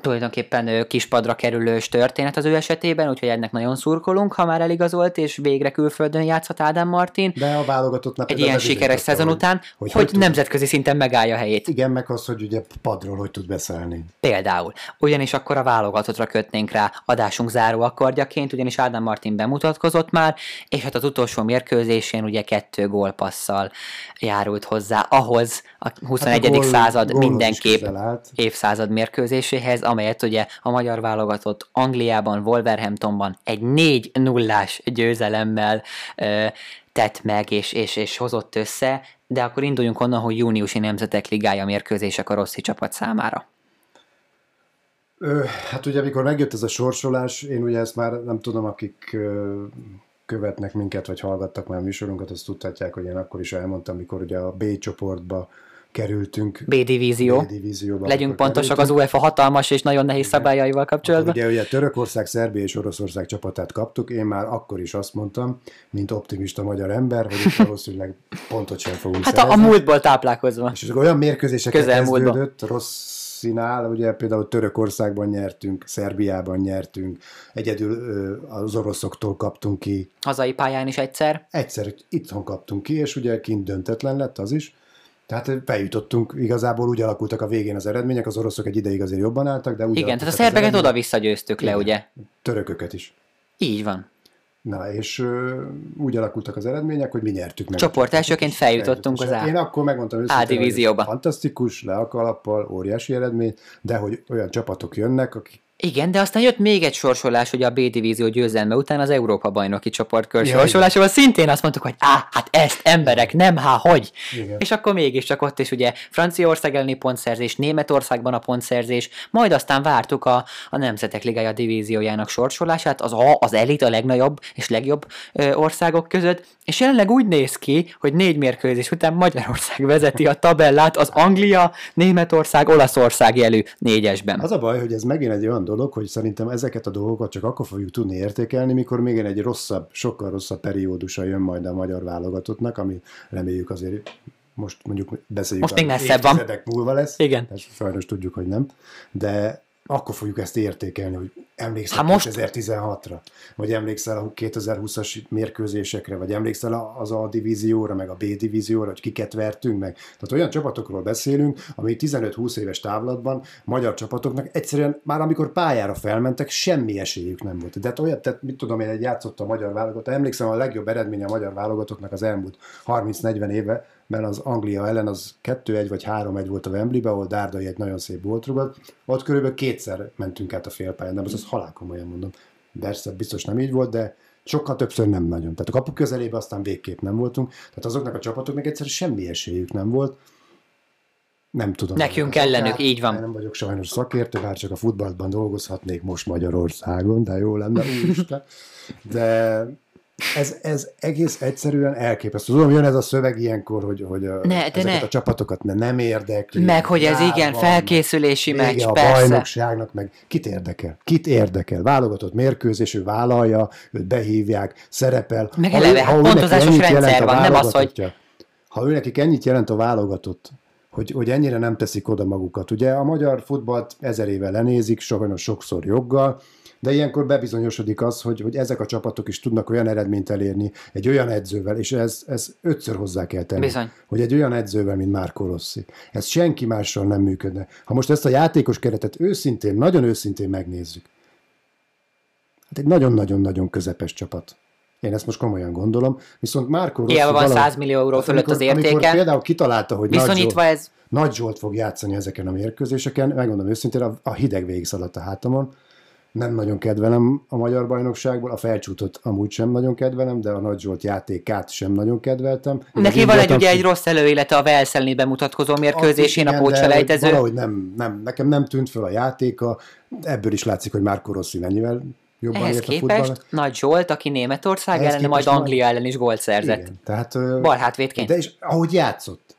tulajdonképpen kispadra kerülős történet az ő esetében, úgyhogy ennek nagyon szurkolunk, ha már eligazolt, és végre külföldön játszhat Ádám Martin. De a válogatottnak Egy ilyen sikeres szezon után, hogy, hogy, hogy tud- nemzetközi szinten megállja a helyét. Igen, meg az, hogy ugye padról hogy tud beszállni. Például. Ugyanis akkor a válogatottra kötnénk rá adásunk záró akkordjaként, ugyanis Ádám Martin bemutatkozott már, és hát az utolsó mérkőzésén ugye kettő gólpasszal járult hozzá ahhoz a 21. Hát a gól- század mindenképp évszázad mérkőzéséhez, amelyet ugye a magyar válogatott Angliában, Wolverhamptonban egy 4 0 győzelemmel ö, tett meg és, és, és hozott össze, de akkor induljunk onnan, hogy júniusi Nemzetek Ligája mérkőzések a Rossi csapat számára. Ö, hát ugye, amikor megjött ez a sorsolás, én ugye ezt már nem tudom, akik ö, követnek minket, vagy hallgattak már a műsorunkat, azt tudhatják, hogy én akkor is elmondtam, amikor ugye a B csoportba kerültünk. B-divízió. B-divízióba. Legyünk amikor pontosak, az kerültünk. UEFA hatalmas és nagyon nehéz szabályaival Akkor kapcsolatban. ugye, ugye Törökország, Szerbia és Oroszország csapatát kaptuk, én már akkor is azt mondtam, mint optimista magyar ember, hogy itt valószínűleg pontot sem fogunk Hát a, a múltból táplálkozva. És olyan Közelmúltban. kezdődött, Rosszinál, ugye például Törökországban nyertünk, Szerbiában nyertünk, egyedül az oroszoktól kaptunk ki, Hazai pályán is egyszer. egyszer itthon kaptunk ki, és ugye kint döntetlen lett az is. Tehát bejutottunk, igazából úgy alakultak a végén az eredmények, az oroszok egy ideig azért jobban álltak, de úgy Igen, tehát a szerbeket oda-vissza győztük le, Igen. ugye? Törököket is. Így van. Na, és ö, úgy alakultak az eredmények, hogy mi nyertük meg. Csoport elsőként feljutottunk az A- Én akkor megmondtam őszintén, hogy divízióba. Fantasztikus, le a kalappal, óriási eredmény, de hogy olyan csapatok jönnek, akik Igen, de aztán jött még egy sorsolás, hogy a B-divízió győzelme után az Európa bajnoki csoportkör Ja, sorsolásával szintén azt mondtuk, hogy á, hát ezt emberek, nem, há, hogy? Igen. És akkor mégiscsak ott is ugye Franciaország elleni pontszerzés, Németországban a pontszerzés, majd aztán vártuk a, a Nemzetek Ligája divíziójának sorsolását, az A, az elit, a legnagyobb és legjobb ö, országok között, és jelenleg úgy néz ki, hogy négy mérkőzés után Magyarország vezeti a tabellát az Anglia, Németország, Olaszország jelű négyesben. Az a baj, hogy ez megint egy olyan dolog, hogy szerintem ezeket a dolgokat csak akkor fogjuk tudni értékelni, mikor még egy rosszabb, sokkal rosszabb periódusa jön majd a magyar válogatottnak, ami reméljük azért most mondjuk beszéljük Most még messzebb van. múlva lesz. Igen. Tehát sajnos tudjuk, hogy nem. De akkor fogjuk ezt értékelni, hogy Emlékszel most- 2016-ra? Vagy emlékszel a 2020-as mérkőzésekre? Vagy emlékszel az A divízióra, meg a B divízióra, hogy kiket vertünk meg? Tehát olyan csapatokról beszélünk, ami 15-20 éves távlatban magyar csapatoknak egyszerűen már amikor pályára felmentek, semmi esélyük nem volt. De hát olyat, tehát mit tudom én, egy játszott a magyar válogatott. Emlékszem, a legjobb eredménye a magyar válogatottnak az elmúlt 30-40 éve, mert az Anglia ellen az 2-1 vagy 3-1 volt a Wembleybe, ahol Dárdai egy nagyon szép volt rugott. Ott körülbelül kétszer mentünk át a félpályán, de most azt halál komolyan mondom. Persze, biztos nem így volt, de sokkal többször nem nagyon. Tehát a kapu közelébe aztán végképp nem voltunk. Tehát azoknak a csapatoknak egyszerűen semmi esélyük nem volt. Nem tudom. Nekünk az ellenük, okát. így van. Nem vagyok sajnos szakértő, bár csak a futballban dolgozhatnék most Magyarországon, de jó lenne, úristen. De ez, ez egész egyszerűen elképesztő. Tudom, jön ez a szöveg ilyenkor, hogy, hogy Ne, ezeket ne. a csapatokat ne, nem érdekli. Meg, hogy ez gyár igen, felkészülési vége meccs, a persze. bajnokságnak, meg kit érdekel? Kit érdekel? Válogatott mérkőzés, ő vállalja, őt behívják, szerepel. Meg Ha eleve, ha hát ő neki pontozásos rendszer van, nem az, hogy- Ha ő nekik ennyit jelent a válogatott, hogy, hogy ennyire nem teszik oda magukat. Ugye a magyar futballt ezer éve lenézik, sajnos sokszor joggal, de ilyenkor bebizonyosodik az, hogy, hogy ezek a csapatok is tudnak olyan eredményt elérni egy olyan edzővel, és ez, ez ötször hozzá kell tenni, Bizony. hogy egy olyan edzővel, mint Márko Rossi. Ez senki mással nem működne. Ha most ezt a játékos keretet őszintén, nagyon őszintén megnézzük, hát egy nagyon-nagyon-nagyon közepes csapat. Én ezt most komolyan gondolom, viszont Márko Rossi... Hiába van valahogy- 100 millió euró fölött az amikor, amikor értéke. például kitalálta, hogy Nagy Zsolt, Viszonyítva ez, Nagy Zsolt fog játszani ezeken a mérkőzéseken, megmondom őszintén, a, a hideg végigszaladt a hátamon. Nem nagyon kedvelem a magyar bajnokságból, a felcsútot amúgy sem nagyon kedvelem, de a Nagy Zsolt játékát sem nagyon kedveltem. neki van egy ugye egy rossz előélete a Velszelni bemutatkozó mérkőzésén, a pótselejtező. Valahogy nem, nem, nekem nem tűnt föl a játéka, ebből is látszik, hogy Márko Rossi mennyivel jobban Ehhez ért a képest futball. Nagy Zsolt, aki Németország Ehhez ellen, majd Anglia ellen is gólt szerzett. Igen, tehát, Bal hátvédként. De és ahogy játszott,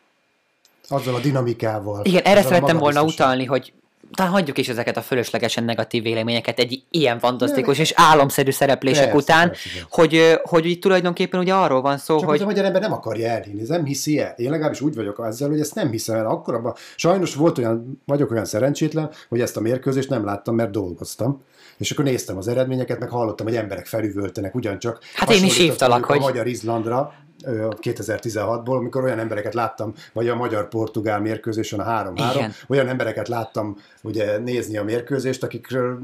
azzal a dinamikával. Igen, erre a szerettem volna magabiztossággal. utalni, hogy talán hagyjuk is ezeket a fölöslegesen negatív véleményeket egy ilyen fantasztikus és álomszerű szereplések Persze, után, persze, hogy, hogy így tulajdonképpen ugye arról van szó, Csak hogy a magyar ember nem akarja elhinni, nem hiszi el. Én legalábbis úgy vagyok ezzel, hogy ezt nem hiszem el. Akkor abban, sajnos volt olyan, vagyok olyan szerencsétlen, hogy ezt a mérkőzést nem láttam, mert dolgoztam. És akkor néztem az eredményeket, meg hallottam, hogy emberek felüvöltenek ugyancsak. Hát én is hívtalak, hogy- A Magyar-Izlandra ö, 2016-ból, amikor olyan embereket láttam, vagy a magyar-portugál mérkőzésen a 3-3, Igen. olyan embereket láttam ugye nézni a mérkőzést, akikről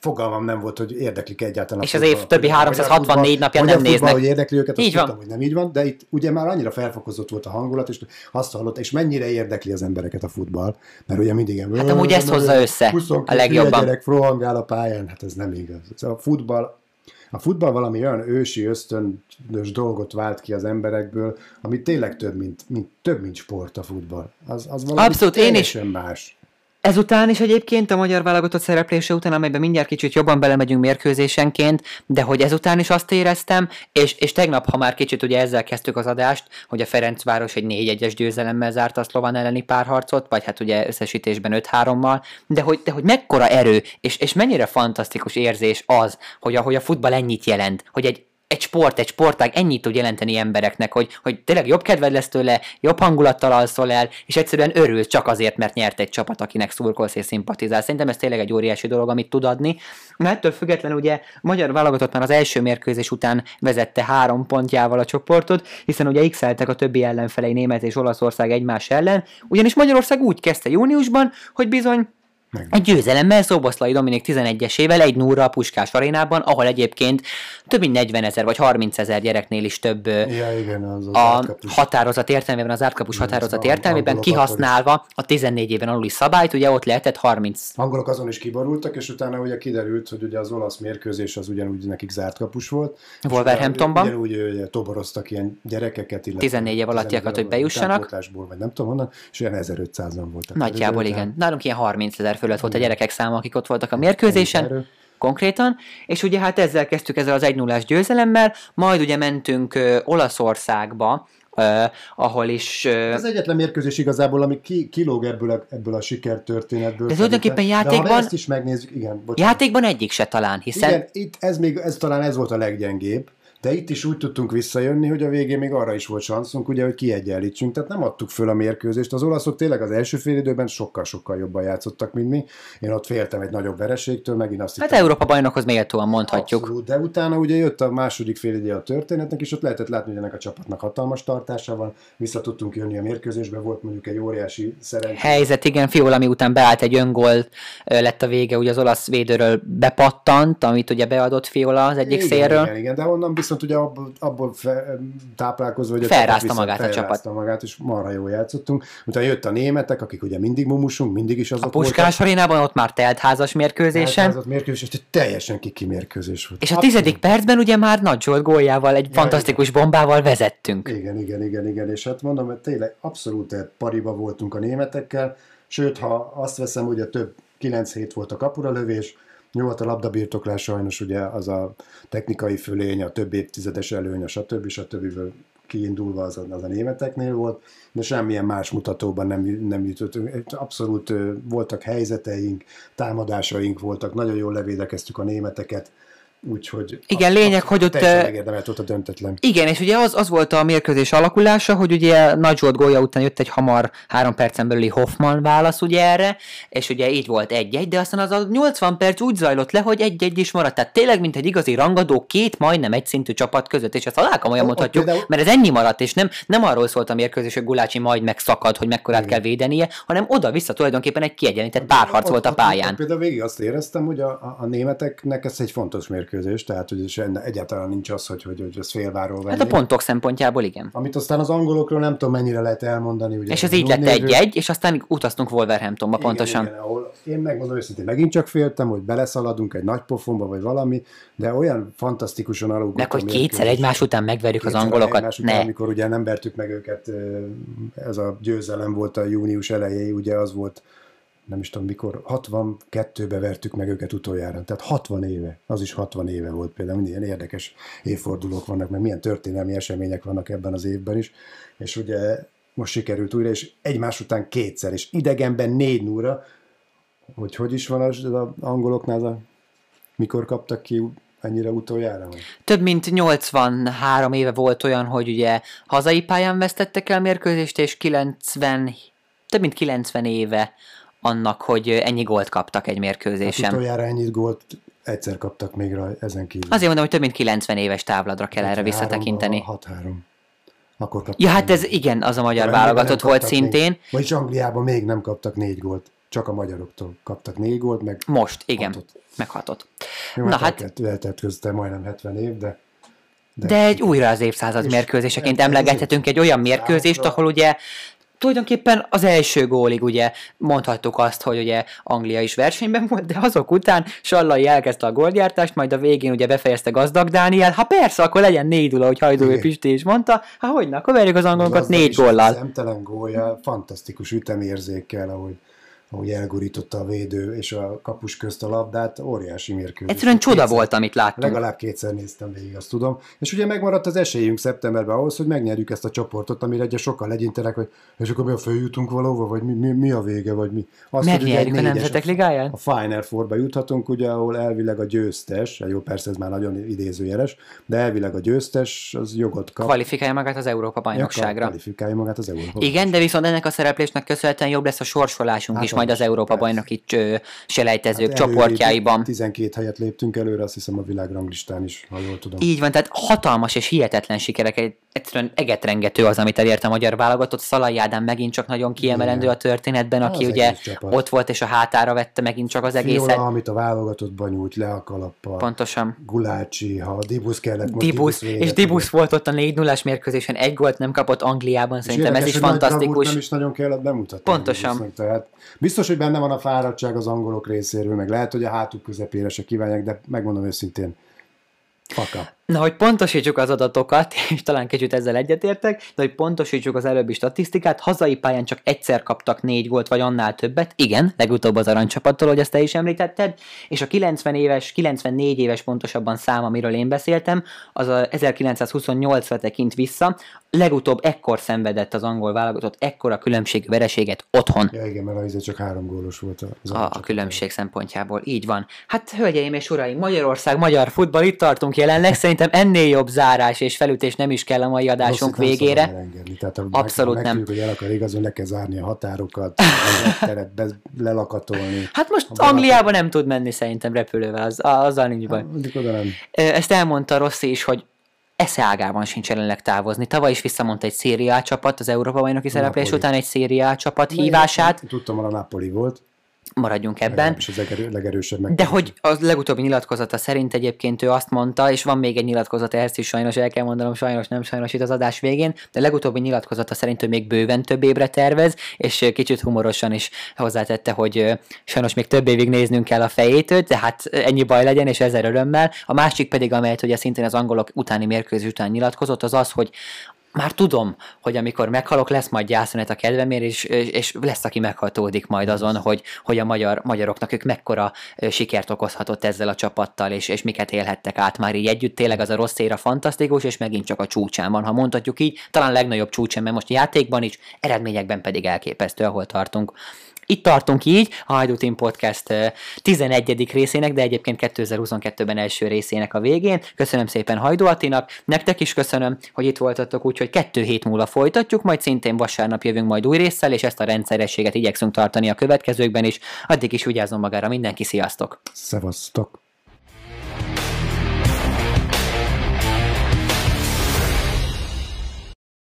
fogalmam nem volt, hogy érdeklik egyáltalán. a És az futball. év többi Magyar 364 futball- napján magyar nem futball, néznek. hogy érdekli őket, azt Így van. tudtam, hogy nem így van, de itt ugye már annyira felfokozott volt a hangulat, és azt hallott, és mennyire érdekli az embereket a futball, mert ugye mindig ilyen, Hát amúgy ezt hozza össze 22 a legjobban. hülye gyerek a pályán, hát ez nem igaz. Ez A futball, a futball valami olyan ősi ösztönös dolgot vált ki az emberekből, ami tényleg több, mint, mint, több, mint sport a futball. Az, az valami Abszolút, én is. más. Ezután is egyébként a magyar válogatott szereplése után, amelyben mindjárt kicsit jobban belemegyünk mérkőzésenként, de hogy ezután is azt éreztem, és, és tegnap, ha már kicsit ugye ezzel kezdtük az adást, hogy a Ferencváros egy 4-1-es győzelemmel zárta a szlován elleni párharcot, vagy hát ugye összesítésben 5-3-mal, de hogy, de hogy mekkora erő, és, és mennyire fantasztikus érzés az, hogy ahogy a futball ennyit jelent, hogy egy egy sport, egy sportág ennyit tud jelenteni embereknek, hogy, hogy tényleg jobb kedved lesz tőle, jobb hangulattal alszol el, és egyszerűen örül csak azért, mert nyert egy csapat, akinek szurkolsz és szimpatizál. Szerintem ez tényleg egy óriási dolog, amit tud adni. Na ettől függetlenül ugye magyar válogatott már az első mérkőzés után vezette három pontjával a csoportot, hiszen ugye x a többi ellenfelei Német és Olaszország egymás ellen, ugyanis Magyarország úgy kezdte júniusban, hogy bizony Meg- egy győzelemmel Szoboszlai Dominik 11-esével egy núra a Puskás arénában, ahol egyébként több mint 40 ezer vagy 30 ezer gyereknél is több Ja, igen, az, az a átkapus. határozat értelmében, az átkapus Igen, határozat értelmében kihasználva a 14 éven aluli szabályt, ugye ott lehetett 30 angolok azon is kiborultak, és utána ugye kiderült, hogy ugye az olasz mérkőzés az ugyanúgy nekik zárt kapus volt. Wolverhamptonban. Ugyanúgy ugye, toboroztak ilyen gyerekeket, illetve 14 év alattiakat, hogy 14 bejussanak. vagy nem tudom honnan, és olyan 1500-an voltak. Nagyjából igen. Nálunk ilyen 30 ezer fölött volt a gyerekek száma, akik ott voltak a mérkőzésen. konkrétan, és ugye hát ezzel kezdtük ezzel az 1 0 győzelemmel, majd ugye mentünk ö, Olaszországba, ö, ahol is... Ö, Ez egyetlen mérkőzés igazából, ami ki, kilóg ebből a, ebből a sikertörténetből. De tulajdonképpen szerintem. De játékban- ha ezt is megnézzük, igen, bocsánat. játékban egyik se talán, hiszen... Igen, itt ez még, ez talán ez volt a leggyengébb, de itt is úgy tudtunk visszajönni, hogy a végén még arra is volt szanszunk, ugye, hogy kiegyenlítsünk, tehát nem adtuk föl a mérkőzést. Az olaszok tényleg az első fél időben sokkal-sokkal jobban játszottak, mint mi. Én ott féltem egy nagyobb vereségtől, megint azt Hát Európa bajnokhoz méltóan mondhatjuk. Abszolút, de utána ugye jött a második fél idő a történetnek, és ott lehetett látni, hogy ennek a csapatnak hatalmas tartása van. Vissza tudtunk jönni a mérkőzésbe, volt mondjuk egy óriási szerencsé. Helyzet, igen, Fiola után beállt egy öngól, lett a vége, ugye az olasz védőről bepattant, amit ugye beadott Fiola az egyik igen, szélről. Igen, igen, de onnan viszont ugye abból, abból fe, táplálkozva, hogy a felrázta magát a csapat. magát, és marha jól játszottunk. Utána jött a németek, akik ugye mindig mumusunk, mindig is azok A Puskás arénában ott már teltházas mérkőzésen. Teltházas mérkőzés, és teljesen kiki mérkőzés volt. És a tizedik percben ugye már Nagy Zsolt góljával, egy ja, fantasztikus igen. bombával vezettünk. Igen, igen, igen, igen, és hát mondom, hogy tényleg abszolút pariba voltunk a németekkel, sőt, ha azt veszem, hogy a több 9 hét volt a kapura lövés, jó volt a labdabirtoklás sajnos ugye az a technikai fölény, a több évtizedes előny, a stb. stb. kiindulva az a, az a németeknél volt, de semmilyen más mutatóban nem, nem jutottunk. Abszolút voltak helyzeteink, támadásaink voltak, nagyon jól levédekeztük a németeket, Úgyhogy igen, a, lényeg, a, hogy ott... Megérdemelt ott a döntetlen. Igen, és ugye az, az volt a mérkőzés alakulása, hogy ugye Nagy Zsolt gólya után jött egy hamar három percen belüli Hoffman válasz ugye erre, és ugye így volt egy-egy, de aztán az a 80 perc úgy zajlott le, hogy egy-egy is maradt. Tehát tényleg, mint egy igazi rangadó két majdnem egy szintű csapat között, és ezt alá olyan mondhatjuk, például... mert ez ennyi maradt, és nem, nem arról szólt a mérkőzés, hogy Gulácsi majd megszakad, hogy mekkorát igen. kell védenie, hanem oda-vissza tulajdonképpen egy kiegyenlített párharc volt a pályán. Ott, például végig azt éreztem, hogy a, a, a németeknek ez egy fontos mérkőzés mérkőzés, tehát hogy egyáltalán nincs az, hogy, hogy, hogy ez félváról venni. Hát a pontok szempontjából igen. Amit aztán az angolokról nem tudom mennyire lehet elmondani. Ugye és ez így lett egy-egy, és aztán utaztunk Wolverhamptonba igen, pontosan. Igen, ahol én megmondom őszintén, megint csak féltem, hogy beleszaladunk egy nagy pofonba, vagy valami, de olyan fantasztikusan alugrott. Meg hogy kétszer egymás után megverjük kétszer az angolokat. Egymás után, ne. amikor ugye nem vertük meg őket, ez a győzelem volt a június elejéig, ugye az volt nem is tudom mikor, 62-be vertük meg őket utoljára, tehát 60 éve, az is 60 éve volt például, milyen érdekes évfordulók vannak, meg milyen történelmi események vannak ebben az évben is, és ugye most sikerült újra, és egymás után kétszer, és idegenben négy núra, hogy hogy is van az, az angoloknál, a, mikor kaptak ki ennyire utoljára? Több mint 83 éve volt olyan, hogy ugye hazai pályán vesztettek el mérkőzést, és 90, több mint 90 éve annak, hogy ennyi gólt kaptak egy mérkőzésen. Hát utoljára ennyit gólt egyszer kaptak még rá, ezen kívül. Azért mondom, hogy több mint 90 éves távladra kell erre visszatekinteni. 6-3. Akkor kaptak ja, hát ez igen, az a magyar válogatott volt szintén. Még, vagyis Angliában még nem kaptak négy gólt. Csak a magyaroktól kaptak négy gólt, meg Most, igen, hatot. meg hatot. Jó, Na hát, hát... Lehetett közte majdnem 70 év, de... De, de egy újra az évszázad mérkőzéseként emlegethetünk egy olyan mérkőzést, ahol ugye tulajdonképpen az első gólig ugye mondhattuk azt, hogy ugye Anglia is versenyben volt, de azok után Sallai elkezdte a gólgyártást, majd a végén ugye befejezte gazdag Dániel, ha persze, akkor legyen négy dula, hogy Hajdó Pisti is mondta, ha hogy akkor verjük az angolokat négy góllal. Szemtelen gólja, fantasztikus ütemérzékkel, ahogy ahogy elgurította a védő és a kapus közt a labdát, óriási mérkőzés. Egyszerűen csoda kétszer, volt, amit láttunk. Legalább kétszer néztem végig, azt tudom. És ugye megmaradt az esélyünk szeptemberben ahhoz, hogy megnyerjük ezt a csoportot, amire ugye sokkal legyintenek, hogy és akkor mi a följutunk valóva, vagy mi, mi, mi a vége, vagy mi. Azt, Megnyerjük a Nemzetek Ligáján? A Final Fourba juthatunk, ugye, ahol elvileg a győztes, jó persze ez már nagyon idézőjeles, de elvileg a győztes az jogot kap. Kvalifikálja magát az Európa bajnokságra. Ja, kvalifikálja magát az Európa Igen, de viszont ennek a szereplésnek köszönhetően jobb lesz a sorsolásunk hát is majd az Európa bajnoki selejtezők hát csoportjaiban. 12 helyet léptünk előre, azt hiszem a világranglistán is, ha jól tudom. Így van, tehát hatalmas és hihetetlen sikerek, egyszerűen egetrengető az, amit elért a magyar válogatott. Szalai Ádám megint csak nagyon kiemelendő a történetben, aki az ugye ott volt és a hátára vette megint csak az egészet. Fiola, amit a válogatottban nyújt le a kalappal. Pontosan. Gulácsi, ha Dibusz kellett. Dibusz, Dibusz és Dibusz volt ott a 4 0 mérkőzésen, egy gólt nem kapott Angliában, szerintem ez is fantasztikus. Nem is nagyon kellett bemutatni. Pontosan. Tehát biztos, hogy benne van a fáradtság az angolok részéről, meg lehet, hogy a hátuk közepére se kívánják, de megmondom őszintén, Faka. Na, hogy pontosítsuk az adatokat, és talán kicsit ezzel egyetértek, de hogy pontosítsuk az előbbi statisztikát, hazai pályán csak egyszer kaptak négy gólt, vagy annál többet, igen, legutóbb az aranycsapattól, hogy ezt te is említetted, és a 90 éves, 94 éves pontosabban szám, amiről én beszéltem, az a 1928-ra tekint vissza, legutóbb ekkor szenvedett az angol válogatott ekkora különbségű vereséget otthon. Ja, igen, mert az csak három gólos volt az a, a különbség szempontjából. Így van. Hát, hölgyeim és uraim, Magyarország, magyar futball, itt tartunk tartunk jelenleg. Szerintem ennél jobb zárás és felütés nem is kell a mai adásunk Rosszit végére. Nem elengedni. Tehát, Abszolút meg, nem. Hogy el akar igazolni, le kell zárni a határokat, a teret be, lelakatolni. Hát most Ha Angliába nem tud menni szerintem repülővel, az, azzal nincs baj. Oda nem. Ezt elmondta Rossi is, hogy esze ágában sincs jelenleg távozni. Tavaly is visszamondta egy szériá csapat az Európa bajnoki szereplés után egy szériá csapat hívását. Tudtam, hogy a Napoli volt. Maradjunk ebben. Legalábbis az legerő, legerősebb meg. De hogy az legutóbbi nyilatkozata szerint egyébként ő azt mondta, és van még egy nyilatkozata, ezt is sajnos el kell mondanom, sajnos nem sajnos itt az adás végén, de legutóbbi nyilatkozata szerint ő még bőven több évre tervez, és kicsit humorosan is hozzátette, hogy sajnos még több évig néznünk kell a fejét, de hát ennyi baj legyen, és ezer örömmel. A másik pedig, amelyet ugye szintén az angolok utáni mérkőzés után nyilatkozott, az az, hogy már tudom, hogy amikor meghalok, lesz majd gyászünet a kedvemért, és, és lesz, aki meghatódik majd azon, hogy, hogy a magyar, magyaroknak ők mekkora sikert okozhatott ezzel a csapattal, és, és miket élhettek át már így együtt. Tényleg az a rossz éra fantasztikus, és megint csak a csúcsán van, ha mondhatjuk így, talán legnagyobb csúcsán, mert most játékban is, eredményekben pedig elképesztő, ahol tartunk. Itt tartunk így, a Hajdú Team Podcast ö, 11. részének, de egyébként 2022-ben első részének a végén. Köszönöm szépen Hajdú Attinak, nektek is köszönöm, hogy itt voltatok, úgyhogy kettő hét múlva folytatjuk, majd szintén vasárnap jövünk majd új résszel, és ezt a rendszerességet igyekszünk tartani a következőkben is. Addig is vigyázzon magára mindenki, sziasztok! Szevasztok.